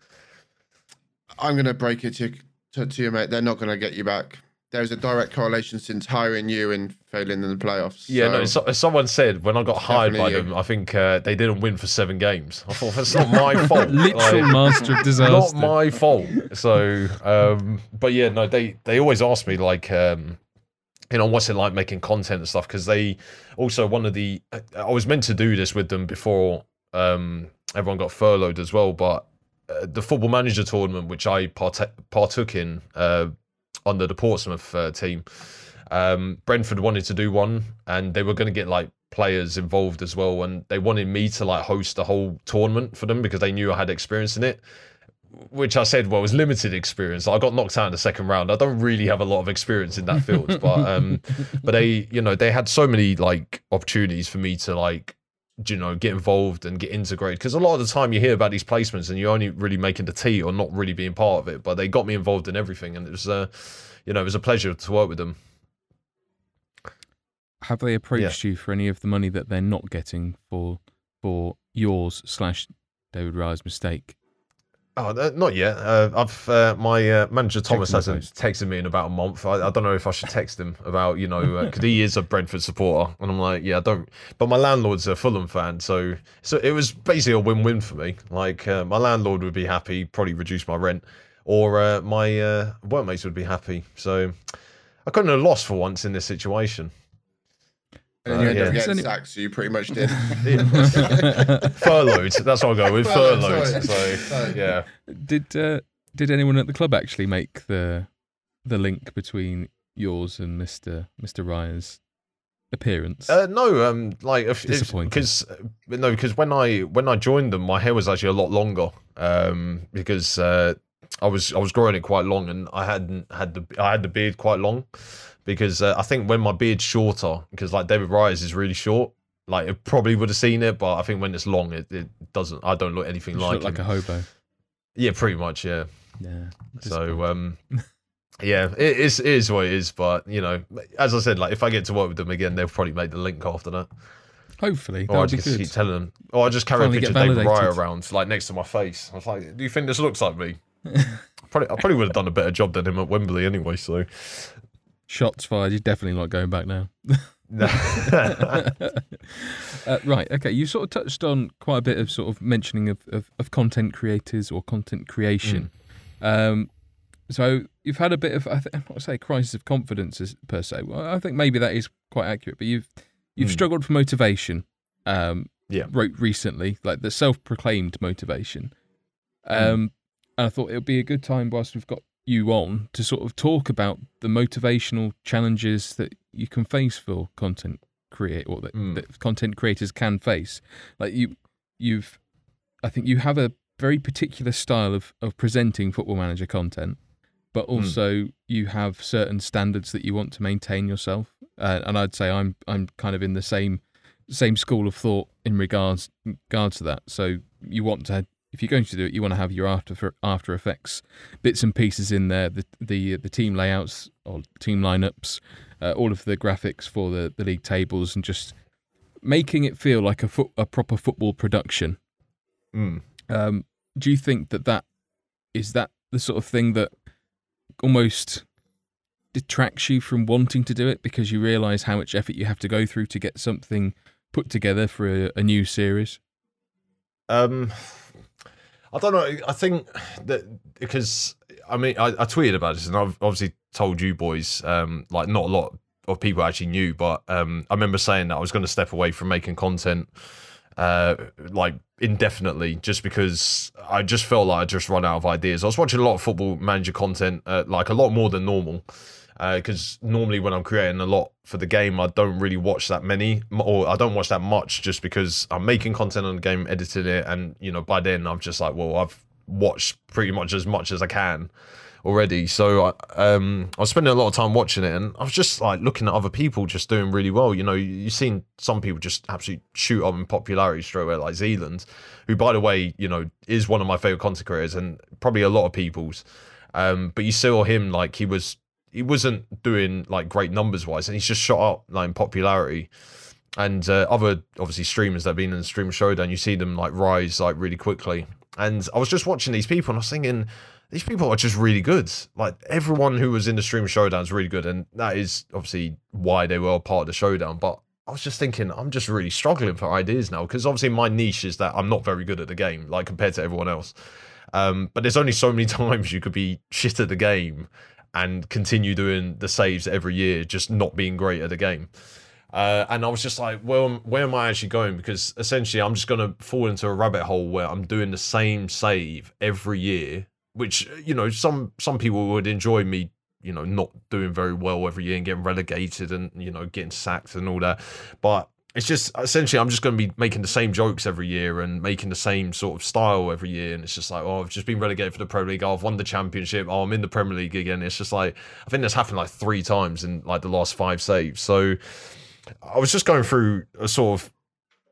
Speaker 5: I'm to break it to, to, to you, mate. They're not to get you back. There's a direct correlation since hiring you and failing in the playoffs.
Speaker 2: Yeah, no.
Speaker 5: So-
Speaker 2: So, someone said when I got hired by
Speaker 5: you.
Speaker 2: them, I think uh, they didn't win for seven games. I thought that's not my fault.
Speaker 1: Literal
Speaker 2: Like,
Speaker 1: master of disaster.
Speaker 2: not my fault. So, um, but yeah, no, they they always ask me like, um, you know, what's it like making content and stuff? Because they also one of the I was meant to do this with them before um, everyone got furloughed as well, but uh, the Football Manager tournament, which I parte- partook in uh, under the Portsmouth uh, team, um, Brentford wanted to do one, and they were going to get like players involved as well, and they wanted me to like host the whole tournament for them because they knew I had experience in it. Which I said, well, was limited experience. I got knocked out in the second round. I don't really have a lot of experience in that field, but um, but they, you know, they had so many like opportunities for me to like, you know, get involved and get integrated. Because a lot of the time you hear about these placements and you're only really making the tea or not really being part of it. But they got me involved in everything, and it was, uh, you know, it was a pleasure to work with them.
Speaker 1: Have they approached you for any of the money that they're not getting for for yours slash David Raya's mistake?
Speaker 2: Oh, uh, not yet. Uh, I've uh, my uh, manager Thomas hasn't texted me in about a month. I, I don't know if I should text him about you know because he is a Brentford supporter, and I'm like, yeah, I don't. But my landlord's a Fulham fan, so so it was basically a win-win for me. Like uh, my landlord would be happy, probably reduce my rent, or uh, my uh, workmates would be happy. So I couldn't have lost for once in this situation.
Speaker 5: And you
Speaker 2: Uh,
Speaker 5: ended up getting
Speaker 1: any-
Speaker 5: sacked, so you pretty much did.
Speaker 2: furloughed. That's what I'll go with.
Speaker 5: Furloughed,
Speaker 2: Furloughed.
Speaker 5: sorry.
Speaker 2: So yeah.
Speaker 1: Did uh, did anyone at the club actually make the the link between yours and Mister Mister Raya's appearance?
Speaker 2: Uh, no, um, like
Speaker 1: Disappointing.
Speaker 2: because no, because when I when I joined them, my hair was actually a lot longer. Um, because uh, I was I was growing it quite long, and I hadn't had the I had the beard quite long. Because uh, I think when my beard's shorter, because like David Raya is really short, like it probably would have seen it, but I think when it's long, it, it doesn't. I don't look anything
Speaker 1: You
Speaker 2: like
Speaker 1: look like a hobo.
Speaker 2: yeah, pretty much, yeah.
Speaker 1: Yeah.
Speaker 2: So um, yeah, it is it is what it is. But you know, as I said, like if I get to work with them again, they'll probably make the link after that.
Speaker 1: Hopefully,
Speaker 2: Or I just
Speaker 1: good.
Speaker 2: keep telling them. Or I just carry
Speaker 1: Finally
Speaker 2: a picture of David Raya around, like next to my face. I was like, "Do you think this looks like me?" probably, I probably would have done a better job than him at Wembley anyway. So,
Speaker 1: Shots fired. You're definitely not going back now. Uh, right. Okay. You sort of touched on quite a bit of sort of mentioning of, of, of content creators or content creation. Um, so you've had a bit of I, th- I want to say crisis of confidence as, per se. Well, I think maybe that is quite accurate. But you've you've
Speaker 2: Mm.
Speaker 1: struggled for motivation. Um,
Speaker 2: Yeah.
Speaker 1: Wrote recently, like the self-proclaimed motivation. Um, and I thought it would be a good time whilst we've got you on to sort of talk about the motivational challenges that you can face for content create or that,
Speaker 2: Mm.
Speaker 1: that content creators can face. Like you, you've, I think you have a very particular style of of presenting Football Manager content, but also you have certain standards that you want to maintain yourself. Uh, and I'd say I'm I'm kind of in the same same school of thought in regards regards to that. So you want to if you're going to do it, you want to have your after After Effects bits and pieces in there, the the the team layouts or team lineups, uh, all of the graphics for the, the league tables, and just making it feel like a foot, a proper football production.
Speaker 2: Mm.
Speaker 1: Um, do you think that that is that the sort of thing that almost detracts you from wanting to do it because you realise how much effort you have to go through to get something put together for a, a new series?
Speaker 2: Um, I don't know. I think that because I mean I, I tweeted about this and I've obviously told you boys. Um, like not a lot of people actually knew, but um, I remember saying that I was going to step away from making content, uh, like indefinitely, just because I just felt like I just run out of ideas. I was watching a lot of football manager content, uh, like a lot more than normal. Because normally when I'm creating a lot for the game, I don't really watch that many, or I don't watch that much, just because I'm making content on the game, editing it, and you know by then I'm just like, well, I've watched pretty much as much as I can. already. So I- um, I was spending a lot of time watching it, and I was just like looking at other people just doing really well. You know, you- you've seen some people just absolutely shoot up in popularity straight away, like Zealand, who, by the way, you know, is one of my favorite content creators and probably a lot of people's. Um, but you saw him like he was he wasn't doing like great numbers wise, and he's just shot up like in popularity. And uh, other obviously streamers that have been in the stream showdown, you see them like rise like really quickly. And I was just watching these people, and I was thinking, these people are just really good. Like everyone who was in the stream showdown is really good, and that is obviously why they were part of the showdown. But I was just thinking, I'm just really struggling for ideas now because obviously my niche is that I'm not very good at the game, like compared to everyone else. Um, but there's only so many times you could be shit at the game and continue doing the saves every year, just not being great at the game. Uh, and I was just like, well, where am I actually going? Because essentially, I'm just going to fall into a rabbit hole where I'm doing the same save every year, which you know, some some people would enjoy me, you know, not doing very well every year and getting relegated and you know getting sacked and all that. But it's just essentially, I'm just going to be making the same jokes every year and making the same sort of style every year. And it's just like, oh, I've just been relegated for the Pro League. Oh, I've won the championship. Oh, I'm in the Premier League again. It's just like I think that's happened like three times in like the last five saves. So. I was just going through a sort of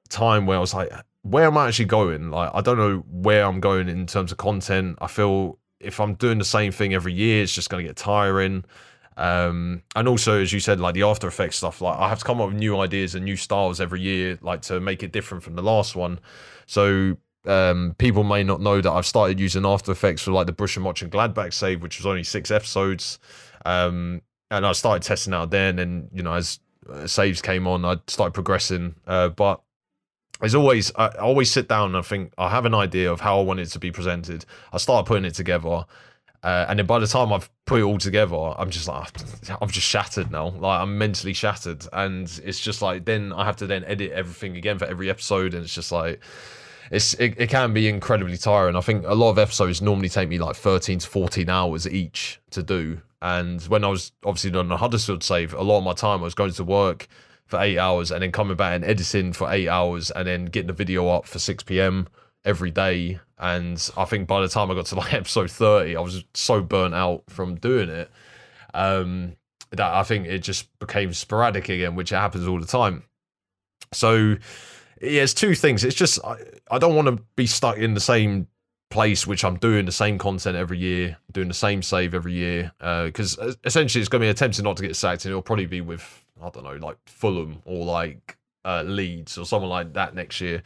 Speaker 2: time where I was like, where am I actually going? Like, I don't know where I'm going in terms of content. I feel if I'm doing the same thing every year, it's just going to get tiring. Um, and also, as you said, like the After Effects stuff, like I have to come up with new ideas and new styles every year, like to make it different from the last one. So um, people may not know that I've started using After Effects for like the Borussia Mönchengladbach save, which was only six episodes. Um, and I started testing out then, and you know, as uh, saves came on, I started progressing. Uh, but as always, I I always sit down and I think I have an idea of how I want it to be presented. I start putting it together. Uh, and then by the time I've put it all together, I'm just like, I'm just shattered now. Like I'm mentally shattered, and it's just like then I have to then edit everything again for every episode, and it's just like it's it, it can be incredibly tiring. I think a lot of episodes normally take me like 13 to 14 hours each to do. And when I was obviously on the Huddersfield save, a lot of my time I was going to work for eight hours and then coming back and editing for eight hours and then getting the video up for 6 p.m. every day. And I think by the time I got to like episode 30, I was so burnt out from doing it um, that I think it just became sporadic again, which happens all the time. So, yeah, it's two things. It's just I, I don't want to be stuck in the same place which I'm doing the same content every year, doing the same save every year. Because essentially, it's going to be attempting not to get sacked, and it'll probably be with I don't know, like Fulham or like uh, Leeds or someone like that next year.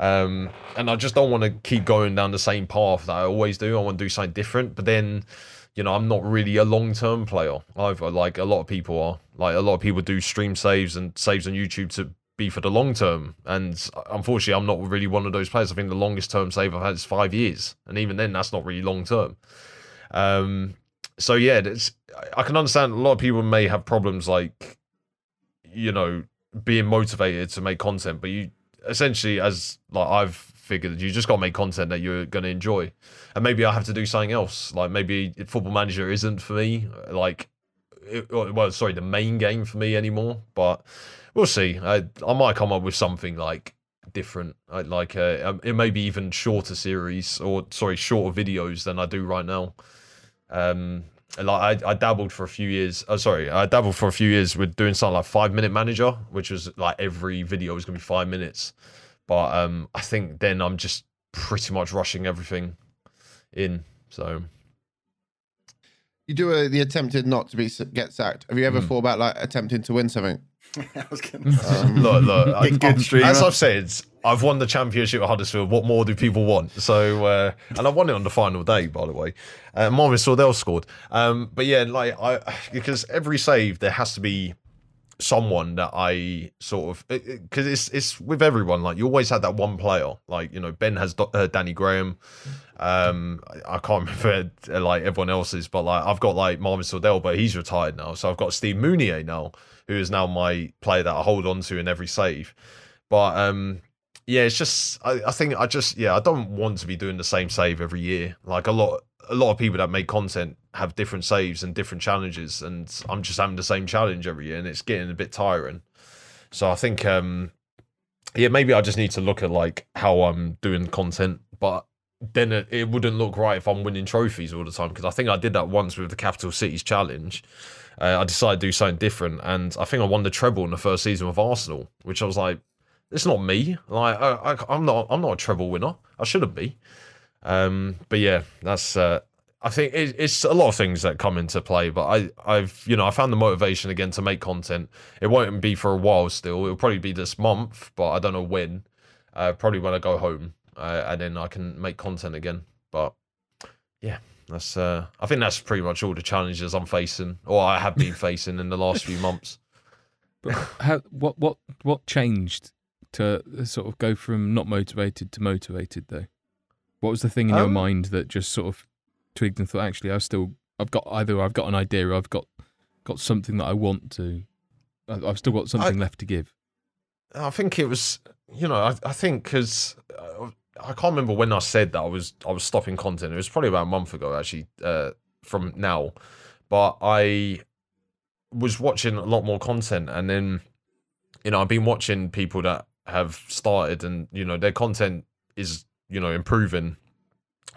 Speaker 2: Um, and I just don't want to keep going down the same path that I always do. I want to do something different, but then. You know, I'm not really a long term player either. Like a lot of people are. Like a lot of people do stream saves and saves on YouTube to be for the long term. And unfortunately, I'm not really one of those players. I think the longest term save I've had is five years, and even then, that's not really long term. Um, so yeah, it's, I can understand a lot of people may have problems like, you know, being motivated to make content, but you essentially, as like I've figured, you just got to make content that you're going to enjoy, and maybe I have to do something else. Like maybe Football Manager isn't for me. Like, it, well, sorry, the main game for me anymore, but we'll see. I, I might come up with something like different, like uh, it may be even shorter series or sorry, shorter videos than I do right now. Um, like I, I dabbled for a few years. Oh, sorry, I dabbled for a few years with doing something like Five Minute Manager, which was like every video was gonna be five minutes. But um, I think then I'm just pretty much rushing everything in. So
Speaker 5: You do a, the attempted not to be get sacked. Have you ever
Speaker 2: Hmm.
Speaker 5: thought about like attempting to win something?
Speaker 3: I was gonna say.
Speaker 5: Um,
Speaker 2: look, look. I,
Speaker 3: good streamer.
Speaker 2: as I've said, I've won the championship at Huddersfield. What more do people want? So, uh, and I won it on the final day, by the way. Uh, Marvin Sordell scored. Um, but yeah, like I, because every save there has to be someone that I sort of because it's it's with everyone. Like you always had that one player. Like you know, Ben has Do- uh, Danny Graham. Um, I, I can't remember uh, like everyone else's, but like I've got like Marvin Sordell, but he's retired now. So I've got Steve Mounié now, who is now my player that I hold on to in every save. But um, yeah, it's just I, I think I just yeah I don't want to be doing the same save every year. Like a lot a lot of people that make content have different saves and different challenges, and I'm just having the same challenge every year, and it's getting a bit tiring. So I think um, yeah maybe I just need to look at like how I'm doing content, but then it, it wouldn't look right if I'm winning trophies all the time because I think I did that once with the Capital Cities Challenge. Uh, I decided to do something different, and I think I won the treble in the first season with Arsenal, which I was like, it's not me. Like I, am not, I'm not a treble winner. I shouldn't be. Um, but yeah, that's. Uh, I think it, it's a lot of things that come into play. But I, I've, you know, I found the motivation again to make content. It won't be for a while still. It'll probably be this month, but I don't know when. Uh, probably when I go home, uh, and then I can make content again. But yeah, that's. Uh, I think that's pretty much all the challenges I'm facing, or I have been facing in the last few months.
Speaker 1: But how, what, what, what changed to sort of go from not motivated to motivated though? What was the thing in your
Speaker 2: Um,
Speaker 1: mind that just sort of twigged and thought, actually, I've still, I've got either I've got an idea, or I've got got something that I want to, I- I've still got something left to give.
Speaker 2: I think it was, you know, I, I think because I can't remember when I said that I was I was stopping content. It was probably about a month ago, actually, uh, from now. But I was watching a lot more content, and then, you know, I've been watching people that have started, and you know, their content is you know improving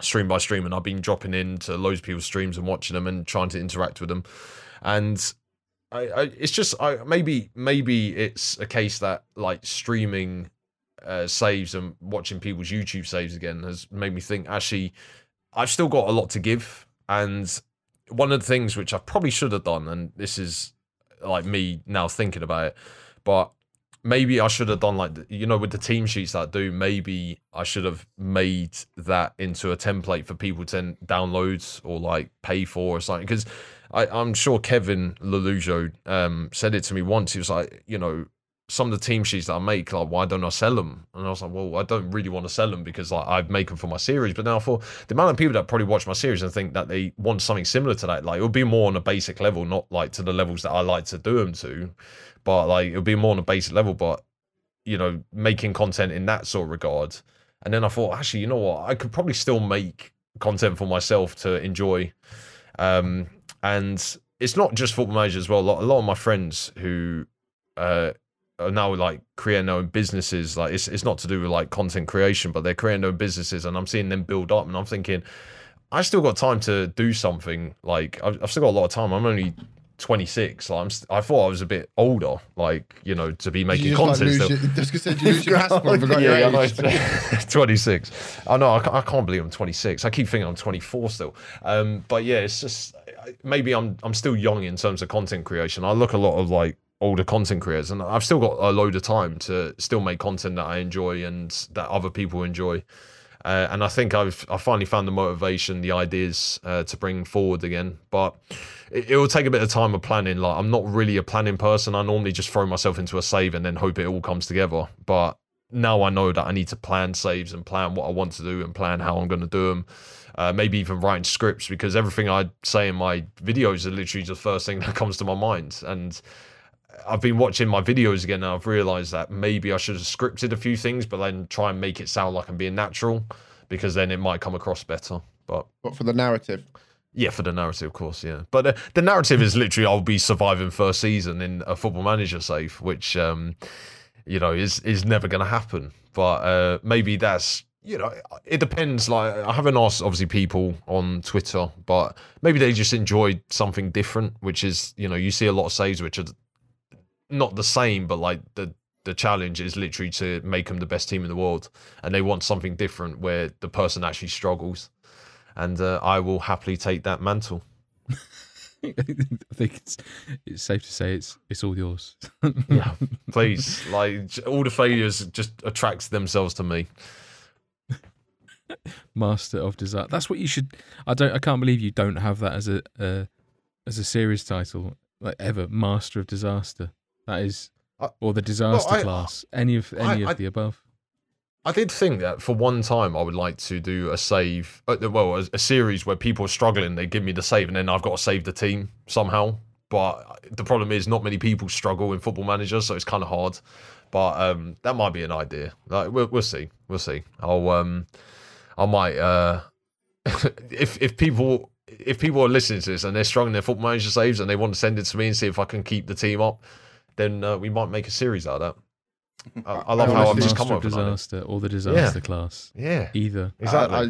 Speaker 2: stream by stream, and I've been dropping into loads of people's streams and watching them and trying to interact with them, and I, I it's just I maybe maybe it's a case that like streaming uh, saves and watching people's YouTube saves again has made me think actually I've still got a lot to give. And one of the things which I probably should have done and this is like me now thinking about it but maybe I should have done like you know with the team sheets that I do maybe I should have made that into a template for people to download or like pay for or something because I'm sure Kevin Lelujo um, said it to me once. He was like, you know, some of the team sheets that I make, like, why don't I sell them? And I was like, well, I don't really want to sell them because like I make them for my series. But now for the amount of people that probably watch my series and think that they want something similar to that, like it would be more on a basic level, not like to the levels that I like to do them to, but like it would be more on a basic level. But you know, making content in that sort of regard. And then I thought, actually, you know what? I could probably still make content for myself to enjoy. Um, and it's not just football managers as well. A lot of my friends who uh, are now like creating their own businesses. Like it's it's not to do with like content creation, but they're creating their own businesses, and I'm seeing them build up, and I'm thinking, I still got time to do something. Like I've, I've still got a lot of time. I'm only 26. Like I'm, st- I thought I was a bit older, like you know, to be making
Speaker 5: you just, like,
Speaker 2: content.
Speaker 5: lose
Speaker 2: still.
Speaker 5: your, just 'cause you lose your passport your
Speaker 2: yeah, I know. 26. I know. I can't, I can't believe I'm 26. I keep thinking I'm 24 still. Um, but yeah, it's just maybe I'm I'm still young in terms of content creation. I look a lot of like older content creators, and I've still got a load of time to still make content that I enjoy and that other people enjoy. Uh, and I think I've I finally found the motivation, the ideas uh, to bring forward again. But it, it will take a bit of time of planning. Like I'm not really a planning person. I normally just throw myself into a save and then hope it all comes together. But now I know that I need to plan saves and plan what I want to do and plan how I'm going to do them. Uh, maybe even writing scripts because everything I say in my videos are literally the first thing that comes to my mind. And I've been watching my videos again and I've realized that maybe I should have scripted a few things, but then try and make it sound like I'm being natural because then it might come across better. But
Speaker 5: But for the narrative,
Speaker 2: yeah, for the narrative, of course, yeah. But uh, the narrative is literally I'll be surviving first season in a football manager save, which um, you know is is never going to happen. But uh, maybe that's you know it depends. Like I haven't asked obviously people on Twitter, but maybe they just enjoyed something different, which is you know you see a lot of saves which are not the same, but like the the challenge is literally to make them the best team in the world, and they want something different where the person actually struggles, and uh, I will happily take that mantle.
Speaker 1: I think it's it's safe to say it's it's all yours.
Speaker 2: Yeah, please, like all the failures just attracts themselves to me.
Speaker 1: Master of Disaster. That's what you should. I don't. I can't believe you don't have that as a uh, as a series title like ever. Master of Disaster. That is, or the Disaster
Speaker 2: I-
Speaker 1: class. Any of any
Speaker 2: I-
Speaker 1: of the above.
Speaker 2: I did think that for one time I would like to do a save, uh, well, a, a series where people are struggling, they give me the save, and then I've got to save the team somehow. But the problem is, not many people struggle in Football Manager, so it's kind of hard. But um, that might be an idea. Like we'll, we'll see, we'll see. I'll um, I might uh, if if people if people are listening to this and they're struggling their Football Manager saves and they want to send it to me and see if I can keep the team up, then uh, we might make a series out of that. I, I love
Speaker 5: I
Speaker 2: how I've just
Speaker 1: Master
Speaker 2: come
Speaker 1: of
Speaker 2: up with it.
Speaker 1: disaster or the disaster class.
Speaker 2: Yeah,
Speaker 1: Either.
Speaker 2: exactly.
Speaker 5: I, I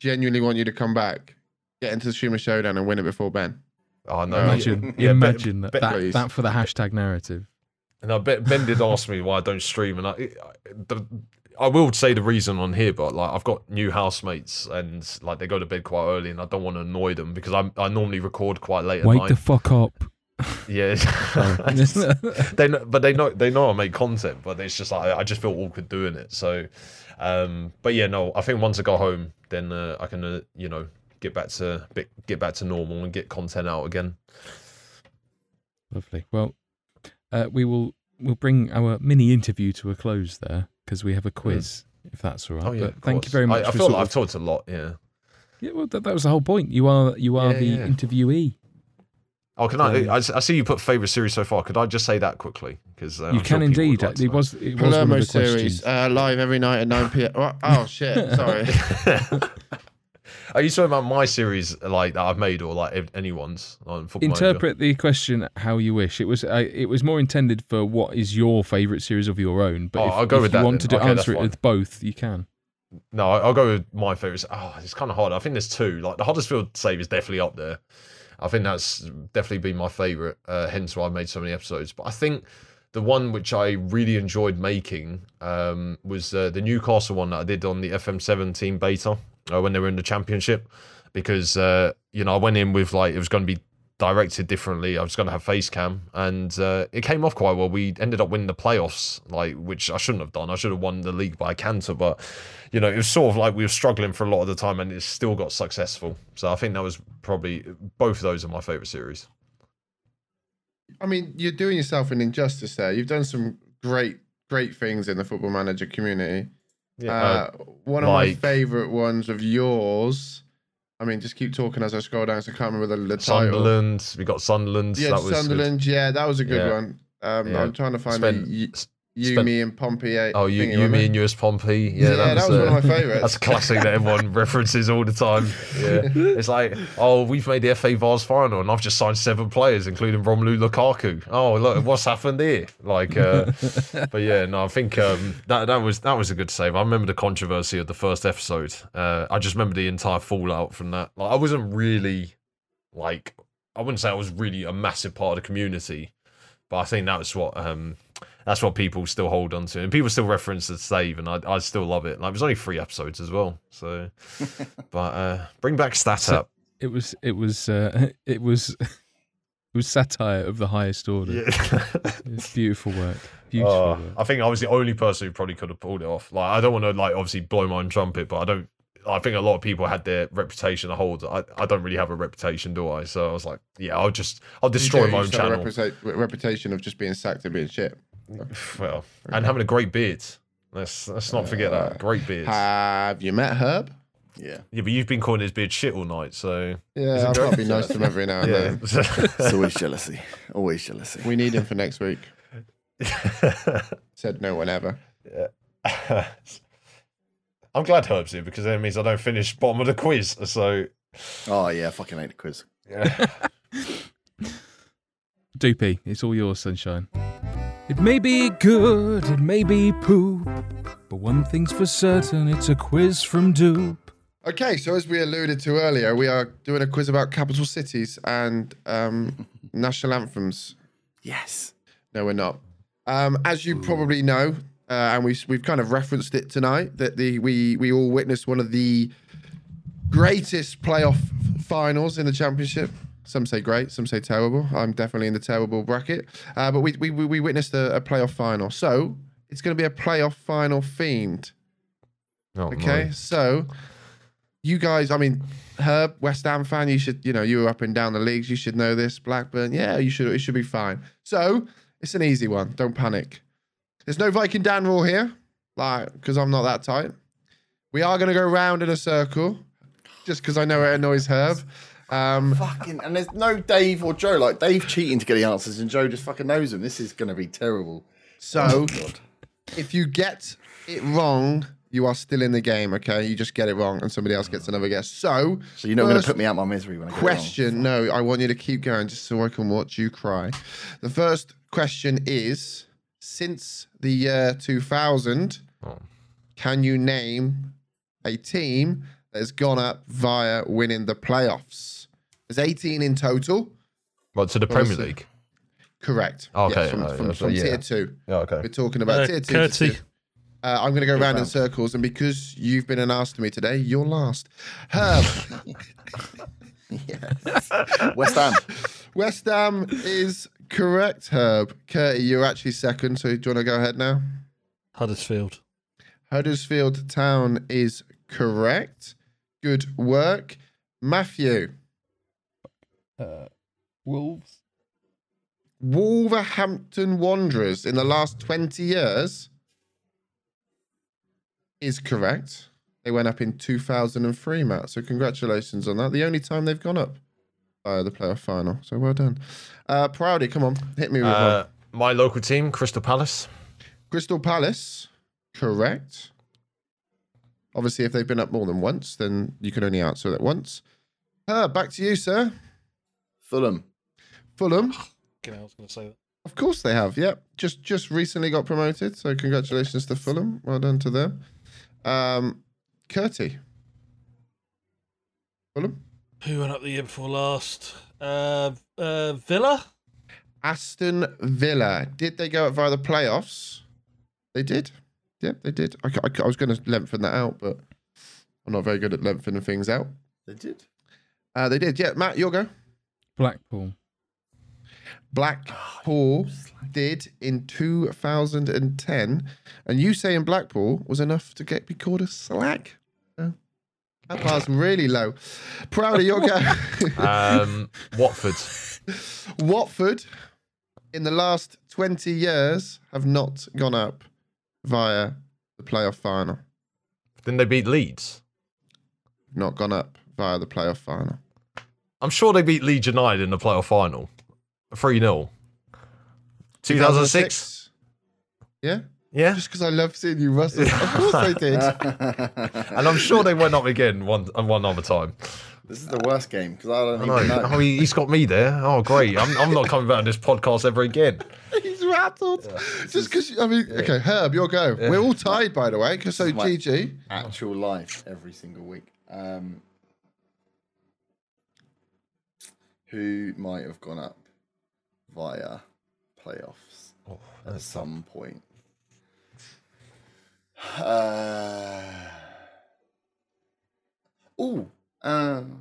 Speaker 5: genuinely want you to come back, get into the streamer showdown, and win it before Ben.
Speaker 2: oh no,
Speaker 1: Imagine,
Speaker 2: yeah, Ben-
Speaker 1: that,
Speaker 2: Ben-
Speaker 1: that,
Speaker 5: Please.
Speaker 1: that for the hashtag narrative.
Speaker 2: And I bet Ben did ask me why I don't stream, and I, I, the, I will say the reason on here, but like I've got new housemates, and like they go to bed quite early, and I don't want to annoy them because I I normally record quite late at
Speaker 1: Wake the fuck up.
Speaker 2: Yeah, they know, but they know they know I make content, but it's just like I just feel awkward doing it. So, um, but yeah, no, I think once I go home, then uh, I can uh, you know get back to get back to normal and get content out again.
Speaker 1: Lovely. Well, uh, we will we'll bring our mini interview to a close there because we have a quiz, if that's all right.
Speaker 2: Oh yeah,
Speaker 1: but thank you very much.
Speaker 2: I, I feel like I've
Speaker 1: of-
Speaker 2: talked a lot. Yeah.
Speaker 1: yeah, well, that, that was the whole point. You are you are
Speaker 2: Yeah,
Speaker 1: the interviewee.
Speaker 2: Oh, can I, I? I see you put favorite series so far. Could I just say that quickly? Because uh,
Speaker 1: you
Speaker 2: I'm
Speaker 1: can
Speaker 2: people would
Speaker 1: indeed.
Speaker 2: like
Speaker 1: it was it was one
Speaker 5: Palermo
Speaker 1: of the
Speaker 5: series uh, live every night at 9 p.m. Oh, oh, shit, sorry.
Speaker 2: Are you talking about my series like that I've made, or like anyone's on Football Manager?
Speaker 1: Interpret the question how you wish. It was uh, it was more intended for what is your favourite series of your own. But
Speaker 2: Oh,
Speaker 1: if,
Speaker 2: I'll go
Speaker 1: if
Speaker 2: with
Speaker 1: you
Speaker 2: that
Speaker 1: want
Speaker 2: then.
Speaker 1: to
Speaker 2: Okay,
Speaker 1: answer it with both, you can.
Speaker 2: No, I- I'll go with my favorites. Oh, it's kind of hard. I think there's two. Like the Huddersfield save is definitely up there. I think that's definitely been my favorite. Uh, hence why I made so many episodes. But I think the one which I really enjoyed making um, was uh, the Newcastle one that I did on the FM17 beta uh, when they were in the Championship. Because uh, you know I went in with like it was going to be directed differently. I was going to have face cam, and uh, it came off quite well. We ended up winning the playoffs, like which I shouldn't have done. I should have won the league by a canter, but you know it was sort of like we were struggling for a lot of the time, and it still got successful. So I think that was probably both of those are my favorite series.
Speaker 5: I mean, you're doing yourself an injustice there. You've done some great, great things in the football manager community.
Speaker 2: Yeah,
Speaker 5: Uh, one of my favorite ones of yours. I mean, just keep talking as I scroll down. So I can't remember the, the title.
Speaker 2: Sunderland, we got Sunderland.
Speaker 5: Yeah,
Speaker 2: that was.
Speaker 5: Sunderland. Yeah, that was a good
Speaker 2: Yeah.
Speaker 5: one. Um,
Speaker 2: Yeah.
Speaker 5: I'm trying to find
Speaker 2: Spent-
Speaker 5: the Yumi
Speaker 2: spent-
Speaker 5: and Pompey.
Speaker 2: Oh, you, you, me, and US Pompey. Yeah,
Speaker 5: Yeah, that was
Speaker 2: uh,
Speaker 5: one of my favourites.
Speaker 2: That's a classic that everyone references all the time. Yeah, it's like, oh, we've made the FA Vase final, and I've just signed seven players, including Romelu Lukaku. Oh, look, what's happened here? Like, uh, but yeah, no, I think um, that that was that was a good save. I remember the controversy of the first episode. Uh, I just remember the entire fallout from that. Like, I wasn't really like, I wouldn't say I was really a massive part of the community, but I think that was what um, that's what people still hold on to, and people still reference the save, and I, I still love it. Like, it was only three episodes as well, so. but uh, bring back stat
Speaker 1: So-
Speaker 2: up.
Speaker 1: It was it was uh, it was it was satire of the highest order.
Speaker 2: Yeah.
Speaker 1: It's beautiful work. Beautiful
Speaker 2: Oh,
Speaker 1: work.
Speaker 2: I think I was the only person who probably could have pulled it off. Like, I don't want to like obviously blow my own trumpet, but I don't. I think a lot of people had their reputation to hold. I, I don't really have a reputation, do I? So I was like, yeah, I'll just I'll destroy
Speaker 5: do,
Speaker 2: my own
Speaker 5: just a
Speaker 2: channel.
Speaker 5: reputa- reputation of just being sacked and being shit.
Speaker 2: Well, and having a great beard. Let's let's not forget
Speaker 5: Uh,
Speaker 2: that great beard.
Speaker 5: Have you met Herb?
Speaker 3: Yeah.
Speaker 2: Yeah, but you've been calling his beard shit all night, so
Speaker 5: Yeah, I've got to be nice to him every now and
Speaker 2: yeah.
Speaker 5: then.
Speaker 3: It's always jealousy. Always jealousy.
Speaker 5: We need him for next week. Said no one ever.
Speaker 2: I'm glad Herb's here because that means I don't finish bottom of the quiz. So
Speaker 3: Oh yeah, I fucking hate the quiz.
Speaker 2: yeah.
Speaker 1: Doopy, it's all yours, sunshine. It may be good, it may be poop, but one thing's for certain, it's a quiz from Doop.
Speaker 5: Okay, so as we alluded to earlier, we are doing a quiz about capital cities and um, national anthems.
Speaker 3: Yes.
Speaker 5: No, we're not. Um, as you probably know, uh, and we we've kind of referenced it tonight that the we we all witnessed one of the greatest playoff finals in the championship. Some say great, some say terrible. I'm definitely in the terrible bracket. Uh, but we we we witnessed a, a playoff final, so it's going to be a playoff final themed.
Speaker 2: Oh,
Speaker 5: Okay,
Speaker 2: no.
Speaker 5: so you guys, I mean, Herb, West Ham fan, you should, you know, you were up and down the leagues, you should know this. Blackburn, yeah, you should, it should be fine. So it's an easy one. Don't panic. There's no Viking Dan rule here, like, because I'm not that tight. We are going to go round in a circle, just because I know it annoys Herb. Um,
Speaker 3: Fucking and there's no Dave or Joe. Like Dave cheating to get the answers, and Joe just fucking knows them. This is gonna be terrible.
Speaker 5: so
Speaker 3: God.
Speaker 5: if you get it wrong, you are still in the game. Okay, you just get it wrong, and somebody else gets another guess. So,
Speaker 3: So you're not gonna put me out my misery when I get it wrong.
Speaker 5: question. No, I want you to keep going just so I can watch you cry. The first question is since the year 2000,
Speaker 2: Oh.
Speaker 5: can you name a team that has gone up via winning the playoffs? There's 18 in total.
Speaker 2: Well, to the Premier
Speaker 5: Honestly.
Speaker 2: League.
Speaker 5: Correct.
Speaker 2: Okay,
Speaker 5: Yes, from,
Speaker 2: uh,
Speaker 5: from, from
Speaker 2: yeah.
Speaker 5: tier two.
Speaker 2: Yeah, okay.
Speaker 5: We're talking about
Speaker 4: Uh,
Speaker 5: tier two. to
Speaker 4: Curty.
Speaker 5: tier- Uh, I'm going to go round in circles, and because you've been an ass to me today, you're last. Herb,
Speaker 3: Yes. West Ham.
Speaker 5: West Ham is correct. Herb, Curty, you're actually second. So do you want to go ahead now?
Speaker 4: Huddersfield.
Speaker 5: Huddersfield Town is correct. Good work, Matthew.
Speaker 1: Uh, Wolves.
Speaker 5: Wolverhampton Wanderers in the last 20 years is correct. They went up in 2003, Matt. So congratulations on that. The only time they've gone up via the playoff final. So well done. Uh, Proudy, come on, hit me with
Speaker 2: Uh,
Speaker 5: one.
Speaker 2: my local team, Crystal Palace.
Speaker 5: Crystal Palace, correct. Obviously, if they've been up more than once, then you can only answer that once. Uh, back to you, sir.
Speaker 3: Fulham.
Speaker 5: Fulham.
Speaker 4: I was going to say that.
Speaker 5: Of course they have. Yep. Just just recently got promoted. So congratulations to Fulham. Well done to them. Um Curty. Fulham.
Speaker 4: Who went up the year before last? Uh, uh, Villa.
Speaker 5: Aston Villa. Did they go up via the playoffs? They did. Yep, they did. I, I- I was going to lengthen that out, but I'm not very good at lengthening things out.
Speaker 3: They did.
Speaker 5: Uh, they did. Yeah, Matt, you'll go.
Speaker 1: Blackpool.
Speaker 5: Blackpool did in 2010, and you saying Blackpool was enough to get me called a slack. Oh, that bar's really low. Proud of your go.
Speaker 2: Um, Watford.
Speaker 5: Watford, in the last 20 years, have not gone up via the playoff final.
Speaker 2: Didn't they beat Leeds?
Speaker 5: Not gone up via the playoff final.
Speaker 2: I'm sure they beat Leeds United in the playoff final. 3 0. 2006?
Speaker 5: Yeah?
Speaker 2: Yeah.
Speaker 5: Just because I love seeing you, Russell. Of course they did.
Speaker 2: And I'm sure they went up again one one other time.
Speaker 3: This is the worst game because I don't
Speaker 2: I know.
Speaker 3: even know.
Speaker 2: Oh, he- he's got me there. Oh, great. I'm, I'm not coming back on this podcast ever again.
Speaker 5: He's rattled. Just because, I mean, okay, Herb, your go. We're all tied, by the way, so GG.
Speaker 3: Actual life every single week. Um, who might have gone up via playoffs at some point? Uh, oh, um,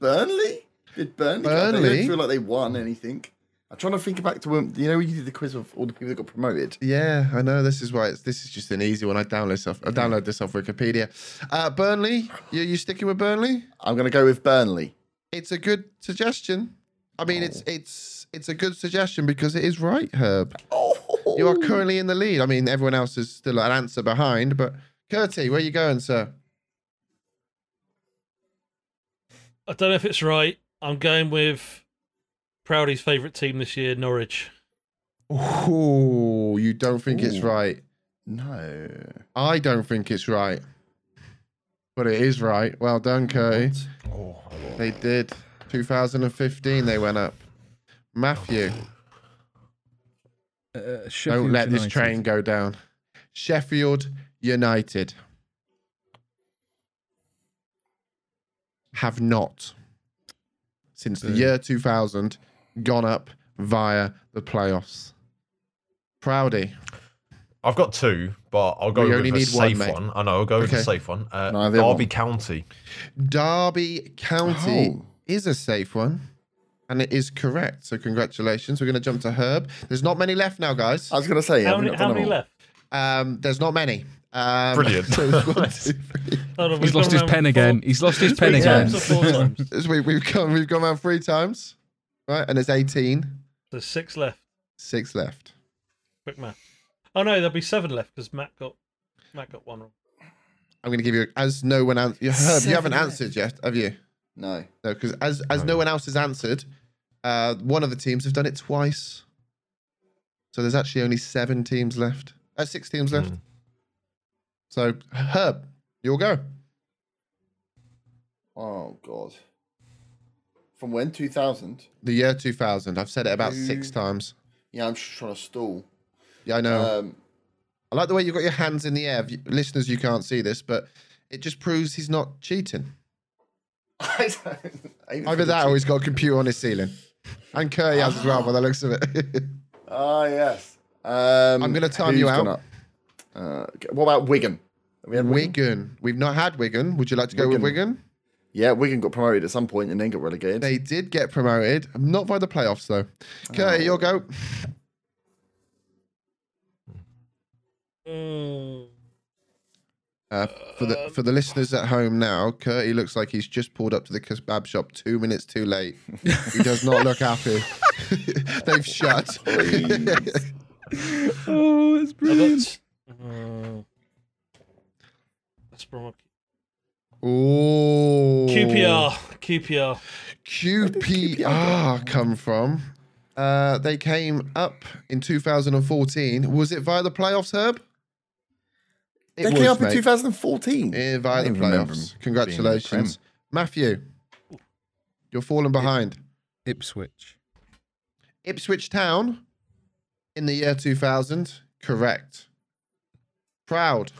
Speaker 3: Burnley? Did Burnley?
Speaker 5: Burnley?
Speaker 3: I don't feel like they won anything. I'm trying to think back to when you know when you did the quiz of all the people that got promoted.
Speaker 5: Yeah, I know. This is why it's, this is just an easy one. I download this off. I download this off Wikipedia. Uh, Burnley, you you sticking with Burnley?
Speaker 3: I'm going to go with Burnley.
Speaker 5: It's a good suggestion. I mean, it's it's it's a good suggestion because it is right, Herb.
Speaker 3: Oh,
Speaker 5: You are currently in the lead. I mean, everyone else is still an answer behind, but Curty, where you going, sir?
Speaker 4: I don't know if it's right. I'm going with Proudy's favourite team this year, Norwich.
Speaker 5: Oh, you don't think it's right?
Speaker 3: no.
Speaker 5: I don't think it's right, but it is right. Well done, Curty.
Speaker 2: Oh,
Speaker 5: They did. 2015, they went up. Matthew,
Speaker 1: Uh, Sheffield
Speaker 5: don't let this train go down. Sheffield United have not, since the year 2000, gone up via the playoffs. Proudy,
Speaker 2: I've got two, but I'll go
Speaker 5: We
Speaker 2: with
Speaker 5: only
Speaker 2: a
Speaker 5: need one,
Speaker 2: safe one. I know, I'll go with
Speaker 5: Okay.
Speaker 2: a safe one. Uh,
Speaker 3: Neither one.
Speaker 2: Derby County.
Speaker 5: Derby County
Speaker 3: Oh.
Speaker 5: is a safe one. And it is correct. So congratulations. We're going to jump to Herb. There's not many left now, guys.
Speaker 3: I was going to say,
Speaker 4: How many, how many left?
Speaker 5: Um, there's not many. Um,
Speaker 2: Brilliant.
Speaker 5: so there's one, two, three.
Speaker 4: Hold on,
Speaker 1: He's lost his pen
Speaker 4: four-
Speaker 1: again. He's lost his pen again.
Speaker 4: times or four times.
Speaker 5: So we, we've come we've gone around three times, right? And there's 18,
Speaker 4: There's six left.
Speaker 5: six left.
Speaker 4: Quick math. Oh no, there'll be seven left because Matt got Matt got one wrong.
Speaker 5: I'm going to give you as no one answered. You, Herb, you haven't answered yet, have you?
Speaker 3: No.
Speaker 5: No, because as as no one else has answered, uh, one of the teams have done it twice. So there's actually only seven teams left. Uh, six teams left.
Speaker 2: Mm.
Speaker 5: So Herb, you'll go.
Speaker 3: Oh, God. From when? 2000?
Speaker 5: The year 2000. I've said it about six times.
Speaker 3: Yeah, I'm just trying to stall.
Speaker 5: Yeah, I know.
Speaker 3: Um,
Speaker 5: I like the way you've got your hands in the air. Listeners, you can't see this, but it just proves he's not cheating.
Speaker 3: I don't-
Speaker 5: Either that
Speaker 3: two-
Speaker 5: or he's got a computer on his ceiling. And Curty has as well, by the looks of it.
Speaker 3: Ah, yes. Um,
Speaker 5: I'm gonna time you out.
Speaker 3: Uh, what about Wigan? We had Wigan?
Speaker 5: Wigan. We've not had Wigan. Would you like to go with
Speaker 3: Wigan.
Speaker 5: Wigan?
Speaker 3: Yeah, Wigan got promoted at some point and then got relegated.
Speaker 5: They did get promoted. Not by the playoffs, though. Okay, Curry, your go.
Speaker 4: Mm.
Speaker 5: Uh, for the for the listeners at home now, Curty looks like he's just pulled up to the kebab shop two minutes too late. he does not look happy. They've shut.
Speaker 1: Oh,
Speaker 4: it's
Speaker 1: brilliant.
Speaker 4: got, uh, that's from
Speaker 5: Ooh.
Speaker 4: QPR. QPR.
Speaker 5: QPR come from? Uh, they came up in 2014. Was it via the playoffs, Herb? It
Speaker 3: they
Speaker 5: was,
Speaker 3: came up in 2014.
Speaker 5: Eh, via the
Speaker 3: don't
Speaker 5: playoffs. Congratulations. Matthew, you're falling behind.
Speaker 1: Ipswich.
Speaker 5: Ipswich Town in the year 2000. Correct. Proud.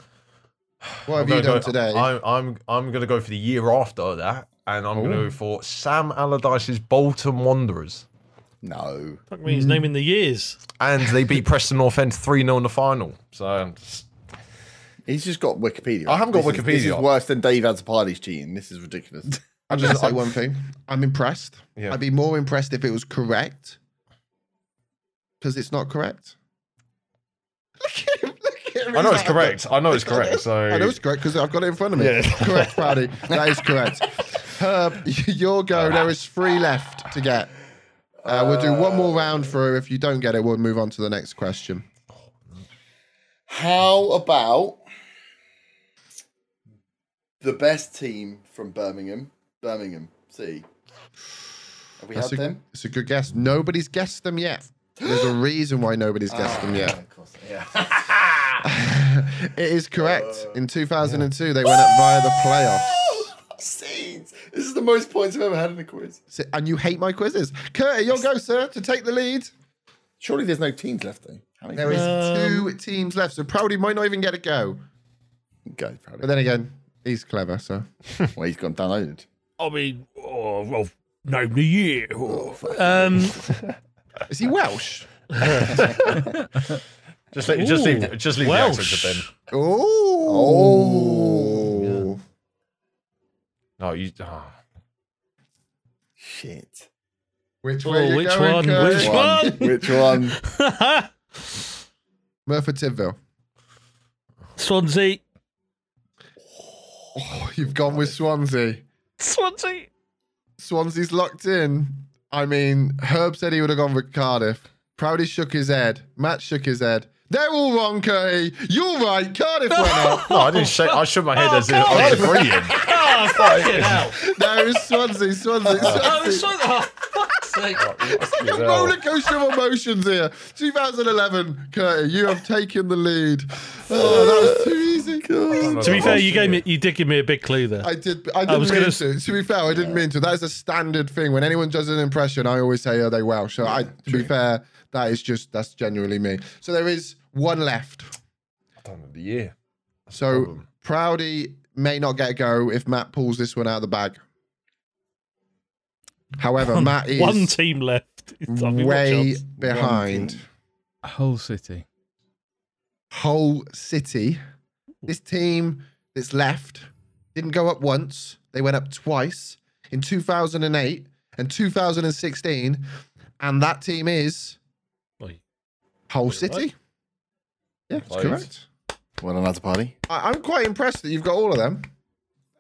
Speaker 5: What have you done
Speaker 2: go-
Speaker 5: today?
Speaker 2: I'm I'm I'm gonna go for the year after that, and I'm gonna go for Sam Allardyce's Bolton Wanderers,
Speaker 3: No.
Speaker 4: Fuck me, he's hmm. naming the years.
Speaker 2: and they beat Preston North End three 0 in the final. So
Speaker 3: He's just got Wikipedia.
Speaker 2: I haven't got
Speaker 3: This is- This is worse than Dave Azzopardi's cheating. This is ridiculous.
Speaker 5: I'm just say one thing. I'm impressed.
Speaker 2: Yeah.
Speaker 5: I'd be more impressed if it was correct. Because it's not correct. Look at him. Look at him.
Speaker 2: I know it's correct. I know it's correct. So
Speaker 5: I know it's correct because I've got it in front of me.
Speaker 2: Yeah.
Speaker 5: correct, Proudy. That is correct. Herb, your go. There is three left to get. Uh, we'll do one more round through. If you don't get it, we'll move on to the next question.
Speaker 3: How about the best team from Birmingham? Birmingham City. Have we
Speaker 5: That's
Speaker 3: had
Speaker 5: a,
Speaker 3: them?
Speaker 5: it's a good guess. Nobody's guessed them yet. There's a reason why nobody's guessed them yet.
Speaker 3: Of course. Yeah.
Speaker 5: It is correct. In 2002, they went up via the playoffs.
Speaker 3: Scenes. This is the most points I've ever had in a quiz.
Speaker 5: So- And you hate my quizzes. Curtis, your go, sir, to take the lead.
Speaker 3: Surely there's no teams left though. How many
Speaker 5: There is
Speaker 4: Um,
Speaker 5: two teams left, so Proudy might not even get a go.
Speaker 3: Go, probably.
Speaker 5: But then again, he's clever, so.
Speaker 3: well, he's gone downloaded.
Speaker 4: I mean, oh, well, name the year. Oh, Um,
Speaker 5: Is he Welsh?
Speaker 2: just leave, just leave, just leave
Speaker 4: Welsh.
Speaker 2: the accent to Ben.
Speaker 5: Oh.
Speaker 2: No, you. oh.
Speaker 3: Shit.
Speaker 5: Which
Speaker 4: Oh,
Speaker 5: way you
Speaker 4: which
Speaker 5: going,
Speaker 4: one?
Speaker 5: Curtis?
Speaker 4: Which one?
Speaker 3: Which one?
Speaker 5: Merthyr Tydfil.
Speaker 4: Swansea.
Speaker 5: Oh, you've gone with Swansea.
Speaker 4: Swansea.
Speaker 5: Swansea's locked in. I mean, Herb said he would have gone with Cardiff. Proudy shook his head. Matt shook his head. They're all wrong, Curry. You're right. Cardiff went up.
Speaker 2: No, oh, I didn't shake. I shook my head
Speaker 4: Oh,
Speaker 2: as if I was agreeing.
Speaker 4: Oh, fucking hell.
Speaker 5: no, it was Swansea. Swansea.
Speaker 4: Oh, it's
Speaker 5: Swansea.
Speaker 4: oh, fuck's sake.
Speaker 5: Oh, a roller coaster of emotions here. 2011, Curry, you have taken the lead. Oh, that was uh, too easy.
Speaker 4: To be fair, you gave me, you did give me a big clue there.
Speaker 5: I did. I didn't
Speaker 4: was
Speaker 5: mean
Speaker 4: gonna
Speaker 5: to. To be fair, I didn't mean to. That is a standard thing. When anyone does an impression, I always say, "Are they Welsh?" So, I, to be fair, that is just that's genuinely me. So there is one left.
Speaker 2: I don't know the year.
Speaker 5: So
Speaker 2: problem.
Speaker 5: Proudy may not get a go if Matt pulls this one out of the bag. However, Matt is
Speaker 4: One team left. I mean, what
Speaker 5: way behind.
Speaker 3: team.
Speaker 1: Hull City.
Speaker 5: Hull City. This team that's left didn't go up once. They went up twice in 2008 and 2016. And that team is
Speaker 4: Oi.
Speaker 5: Hull City. Yeah, that's correct.
Speaker 3: Well done, that's a party.
Speaker 5: I- I'm quite impressed that you've got all of them.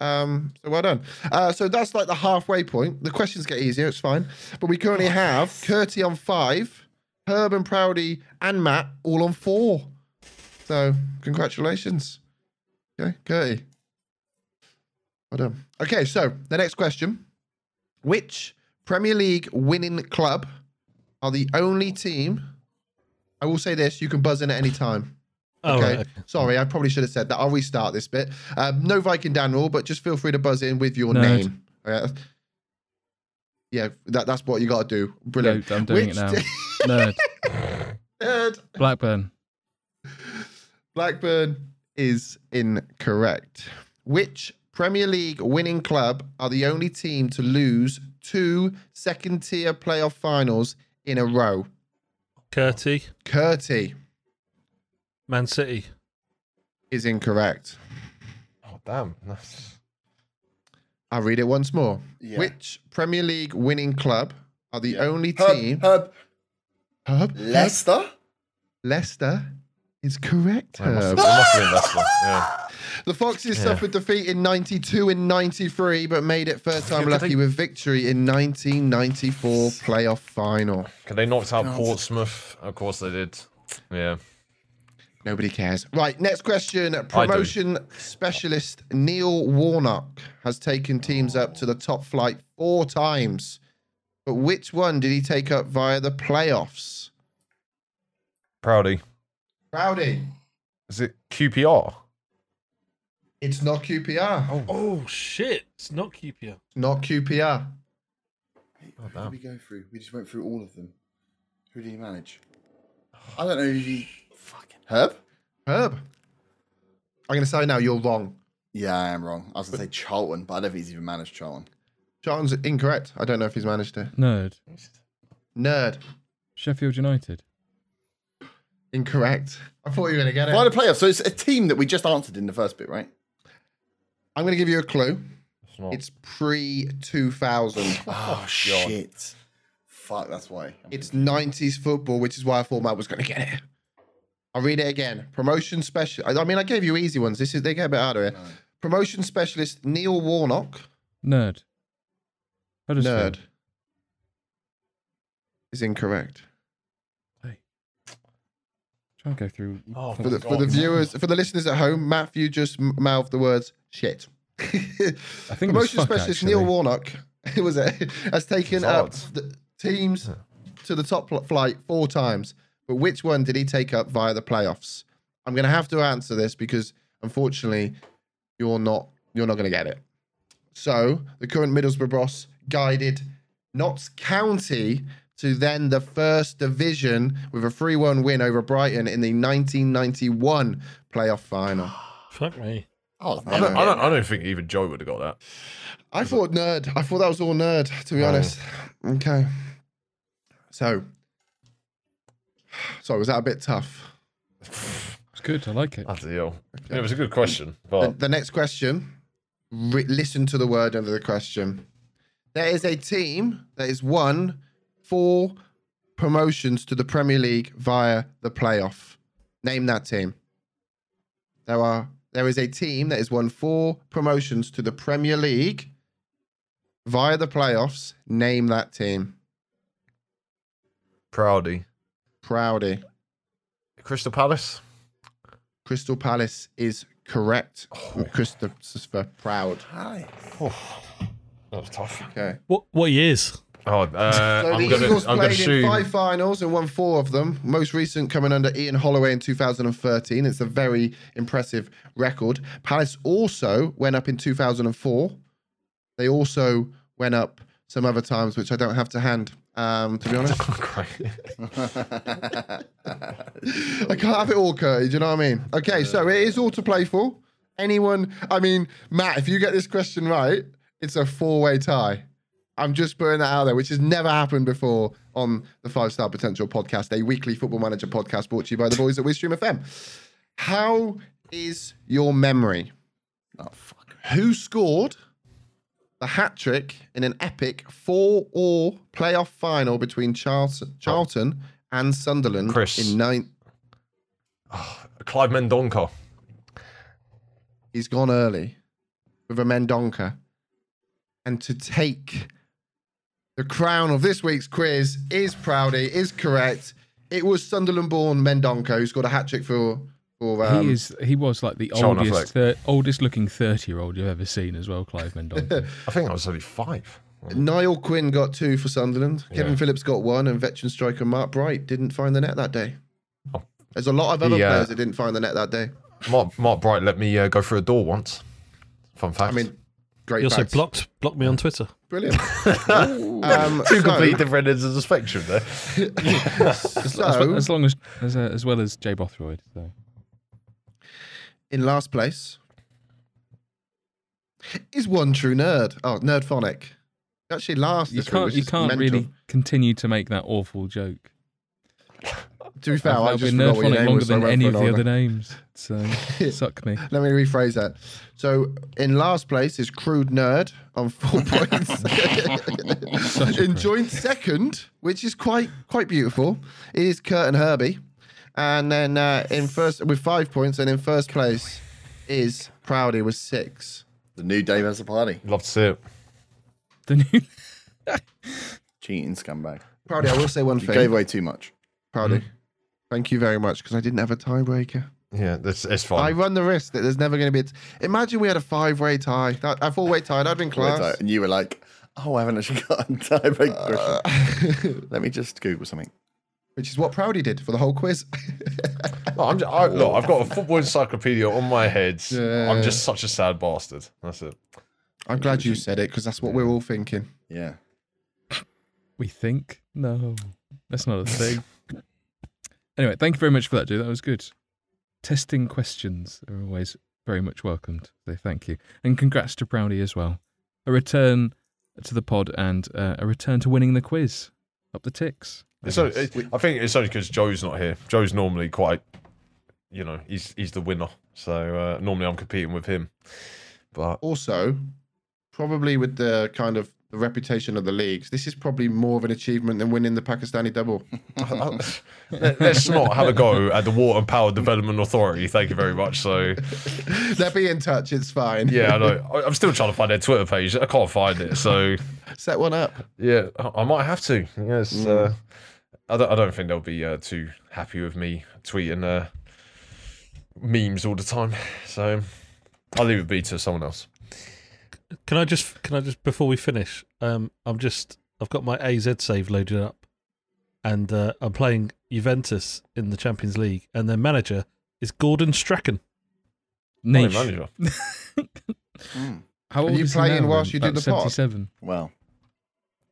Speaker 5: Um, so well done. Uh, so that's like the halfway point. The questions get easier. It's fine. But we currently have Curty on five, Herb and Proudy and Matt all on four. So congratulations. Okay, Curty. Well done. Okay, so the next question: Which Premier League winning club are the only team? I will say this: you can buzz in at any time.
Speaker 4: Oh,
Speaker 5: Okay. Sorry, I probably should have said that. I'll restart this bit. Um, no Viking Dan rule, but just feel free to buzz in with your
Speaker 1: Nerd.
Speaker 5: name. Yeah, yeah that, that's what you got to do. Brilliant.
Speaker 1: No, I'm doing
Speaker 5: Which
Speaker 1: it now.
Speaker 5: Nerd.
Speaker 1: Nerd. Blackburn.
Speaker 5: Blackburn is incorrect. Which Premier League winning club are the only team to lose two second tier playoff finals in a row?
Speaker 4: Curty,
Speaker 5: Curty
Speaker 4: Man City.
Speaker 5: is incorrect.
Speaker 2: Oh damn. That's-
Speaker 5: I'll read it once more.
Speaker 3: Yeah.
Speaker 5: Which Premier League winning club are the only
Speaker 3: Herb,
Speaker 5: team?
Speaker 3: Herb,
Speaker 5: Herb?
Speaker 3: Leicester.
Speaker 5: Leicester is correct.
Speaker 2: It must have, must have been Leicester. Yeah.
Speaker 5: The Foxes
Speaker 2: Yeah.
Speaker 5: suffered defeat in 92 and 93, but made it first time lucky
Speaker 2: they-
Speaker 5: with victory in 1994 playoff final.
Speaker 2: Can they knocked out
Speaker 3: God.
Speaker 2: Portsmouth? Of course they did. Yeah.
Speaker 5: Nobody cares. Right, next question. Promotion specialist Neil Warnock has taken teams up to the top flight four times. But which one did he take up via the playoffs?
Speaker 2: Proudy.
Speaker 5: Rowdy.
Speaker 2: Is it QPR?
Speaker 5: It's not QPR.
Speaker 4: Oh. oh shit! It's not QPR.
Speaker 5: Not QPR.
Speaker 2: Oh,
Speaker 3: Who
Speaker 2: damn.
Speaker 3: did we go through? We just went through all of them. Who did he manage? I don't know who he. Fucking Herb.
Speaker 5: Herb. I'm going to say now you're wrong.
Speaker 3: Yeah, I am wrong. I was gonna say Charlton, but I don't think he's even managed Charlton.
Speaker 5: Charlton's incorrect. I don't know if he's managed it.
Speaker 1: Nerd.
Speaker 5: Nerd.
Speaker 1: Sheffield United.
Speaker 5: Incorrect. I thought you were going to get it.
Speaker 3: Via the playoffs, so it's a team that we just answered in the first bit, right?
Speaker 5: I'm going to give you a clue.
Speaker 2: It's not.
Speaker 5: It's pre 2000.
Speaker 3: Oh, oh shit! Fuck, that's why.
Speaker 5: it's 90s football, which is why I thought Matt was going to get it. I'll read it again. Promotion special. I I mean, I gave you easy ones. This is they get a bit harder here. Promotion specialist Neil Warnock,
Speaker 1: Nerd.
Speaker 5: Nerd, is incorrect.
Speaker 1: Try and go through.
Speaker 2: Oh,
Speaker 5: For the, for the viewers, for the listeners at home, Matthew just m- mouthed the words shit.
Speaker 1: I think it was
Speaker 5: Promotion specialist
Speaker 1: actually.
Speaker 5: Neil Warnock it was a, has taken up the teams to the top flight four times. But which one did he take up via the playoffs? I'm going to have to answer this because unfortunately, you're not you're not going to get it. So the current Middlesbrough boss guided Notts County to then the first division with a 3-1 win over Brighton in the 1991 playoff final.
Speaker 4: Fuck me.
Speaker 3: Oh,
Speaker 2: I don't, I, don't, I don't think even Joe would have got that.
Speaker 5: I thought nerd. I thought that was all nerd, to be
Speaker 2: Oh.
Speaker 5: honest. Okay. So, sorry, was that a bit tough?
Speaker 1: It's good. I like it.
Speaker 2: That's the deal. It was a good question, but
Speaker 5: the next question, re- listen to the word under the question. There is a team that is has won four promotions to the Premier League via the playoff. Name that team. There are there is a team that has won four promotions to the Premier League via the playoffs. Name that team.
Speaker 2: Proudy.
Speaker 5: Proudy.
Speaker 2: Crystal Palace.
Speaker 5: Crystal Palace is correct. Oh. Christopher Proud.
Speaker 3: Hi. Oh.
Speaker 2: That was tough.
Speaker 5: Okay.
Speaker 4: What what years?
Speaker 2: Oh, uh,
Speaker 5: So
Speaker 2: I'm
Speaker 5: the
Speaker 2: gonna,
Speaker 5: Eagles
Speaker 2: I'm gonna
Speaker 5: played in five finals and won four of them. Most recent coming under Ian Holloway in 2013. It's a very impressive record. Palace also went up in 2004. They also went up some other times, which I don't have to hand. Um, to be honest, I can't have it all, Curty. Do you know what I mean? Okay, so it is all to play for. Anyone? I mean, Matt, if you get this question right, it's a four-way tie. I'm just putting that out there, which has never happened before on the Five Star Potential podcast, a weekly football manager podcast brought to you by the boys at WeStream FM. How is your memory?
Speaker 3: Oh, fuck.
Speaker 5: Who scored the hat trick in an epic four-all playoff final between Charlton, Charlton and Sunderland
Speaker 2: Chris.
Speaker 5: in nine?
Speaker 2: Oh, Clive Mendonca.
Speaker 5: He's gone early with a Mendonca. And to take the crown of this week's quiz is Proudy, is correct. It was Sunderland born Mendonca who scored a hat trick for. for um,
Speaker 1: he is. He was like the
Speaker 2: Sean
Speaker 1: oldest, thir- oldest looking thirty-year-old you've ever seen as well, Clive Mendonca.
Speaker 2: I think I was only five.
Speaker 5: Niall Quinn got two for Sunderland. Kevin Phillips got one, and veteran striker Mark Bright didn't find the net that day.
Speaker 2: Oh.
Speaker 5: There's a lot of other
Speaker 2: He, uh,
Speaker 5: players that didn't find the net that day.
Speaker 2: Mark, Mark Bright let me uh, go through a door once. Fun fact.
Speaker 5: I mean, Great
Speaker 4: He also
Speaker 5: facts.
Speaker 4: blocked blocked me on Twitter.
Speaker 5: Brilliant. um,
Speaker 2: Two
Speaker 5: so,
Speaker 2: complete different ends of the spectrum there.
Speaker 1: As,
Speaker 5: so,
Speaker 1: as long as as, uh, as well as Jay Bothroyd. So.
Speaker 5: in last place is one true nerd. Oh, Nerdphonic. Actually, last.
Speaker 1: You can't
Speaker 5: which
Speaker 1: you can't
Speaker 5: mental.
Speaker 1: really continue to make that awful joke.
Speaker 5: To be fair, I
Speaker 1: I've
Speaker 5: just
Speaker 1: been
Speaker 5: forgot what your
Speaker 1: Nerdphonic
Speaker 5: name
Speaker 1: longer
Speaker 5: was,
Speaker 1: than
Speaker 5: went
Speaker 1: any of the other names. So suck me.
Speaker 5: Let me rephrase that. So, in last place is Crude Nerd on four points. in joint second, which is quite quite beautiful, is Kurt and Herbie, and then uh, in first with five points, and in first place is Proudy with six.
Speaker 3: The new Dave has a party.
Speaker 2: Love to see it.
Speaker 1: The new
Speaker 3: Cheating scumbag.
Speaker 5: Proudy, I will say one
Speaker 3: You
Speaker 5: thing.
Speaker 3: gave away too much.
Speaker 5: Proudy, thank you very much because I didn't have a tiebreaker.
Speaker 2: Yeah, that's it's fine.
Speaker 5: I run the risk that there's never going to be. A t- Imagine we had a five-way tie, that- a four-way tie. I'd been class.
Speaker 3: And you were like, oh, I haven't actually got a tiebreaker uh. question. Let me just Google something.
Speaker 5: Which is what Proudy did for the whole quiz.
Speaker 2: No, I'm just, I, look, I've got a football encyclopedia on my head.
Speaker 5: Yeah.
Speaker 2: I'm just such a sad bastard. That's it.
Speaker 5: I'm glad you said it because that's what we're all thinking.
Speaker 3: Yeah.
Speaker 1: we think no, that's not a thing. Anyway, thank you very much for that, dude. That was good. Testing questions are always very much welcomed. So thank you, and congrats to Brownie as well. A return to the pod and uh, a return to winning the quiz. Up the ticks. I
Speaker 2: So it, I think it's only because Joe's not here. Joe's normally quite, you know, he's he's the winner. So uh, normally I'm competing with him. But
Speaker 5: Also, probably with the kind of the reputation of the leagues, this is probably more of an achievement than winning the Pakistani double.
Speaker 2: let- let's not have a go at the Water and Power Development Authority. Thank you very much. So
Speaker 5: They'll be in touch. It's fine.
Speaker 2: yeah, I know. I'm still trying to find their Twitter page. I can't find it. So
Speaker 5: Set one up.
Speaker 2: yeah, I might have to. Yes. Uh, I don't. I don't think they'll be uh, too happy with me tweeting uh, memes all the time. So I'll leave it be to someone else.
Speaker 4: Can I just can I just before we finish? Um, I'm just I've got my AZ save loaded up, and uh, I'm playing Juventus in the Champions League, and their manager is Gordon Strachan.
Speaker 2: Morning,
Speaker 1: Niche.
Speaker 2: manager.
Speaker 3: Mm.
Speaker 1: How
Speaker 5: Are you
Speaker 1: is he
Speaker 5: playing
Speaker 1: now,
Speaker 5: whilst
Speaker 1: then?
Speaker 5: you do
Speaker 1: About
Speaker 5: the pod?
Speaker 1: 77.
Speaker 3: Well,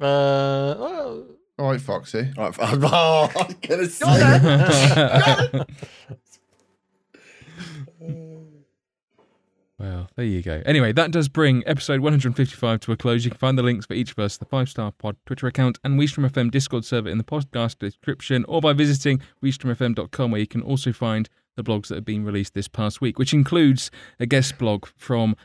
Speaker 4: Uh, well,
Speaker 5: All right, Foxy.
Speaker 3: all right, oh, I was going to say.
Speaker 1: Well, there you go. Anyway, that does bring episode 155 to a close. You can find the links for each of us, the Five Star Pod Twitter account and WeStream FM Discord server in the podcast description, or by visiting WeStreamFM.com, where you can also find the blogs that have been released this past week, which includes a guest blog from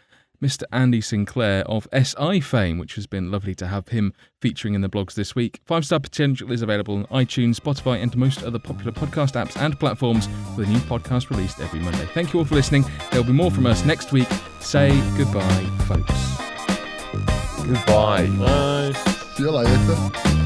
Speaker 1: Mr. Andy Sinclair of SI fame, which has been lovely to have him featuring in the blogs this week. Five Star Potential is available on iTunes, Spotify, and most other popular podcast apps and platforms with a new podcast released every Monday. Thank you all for listening. There'll be more from us next week. Say goodbye, folks.
Speaker 2: Goodbye.
Speaker 4: uh,
Speaker 5: See you later.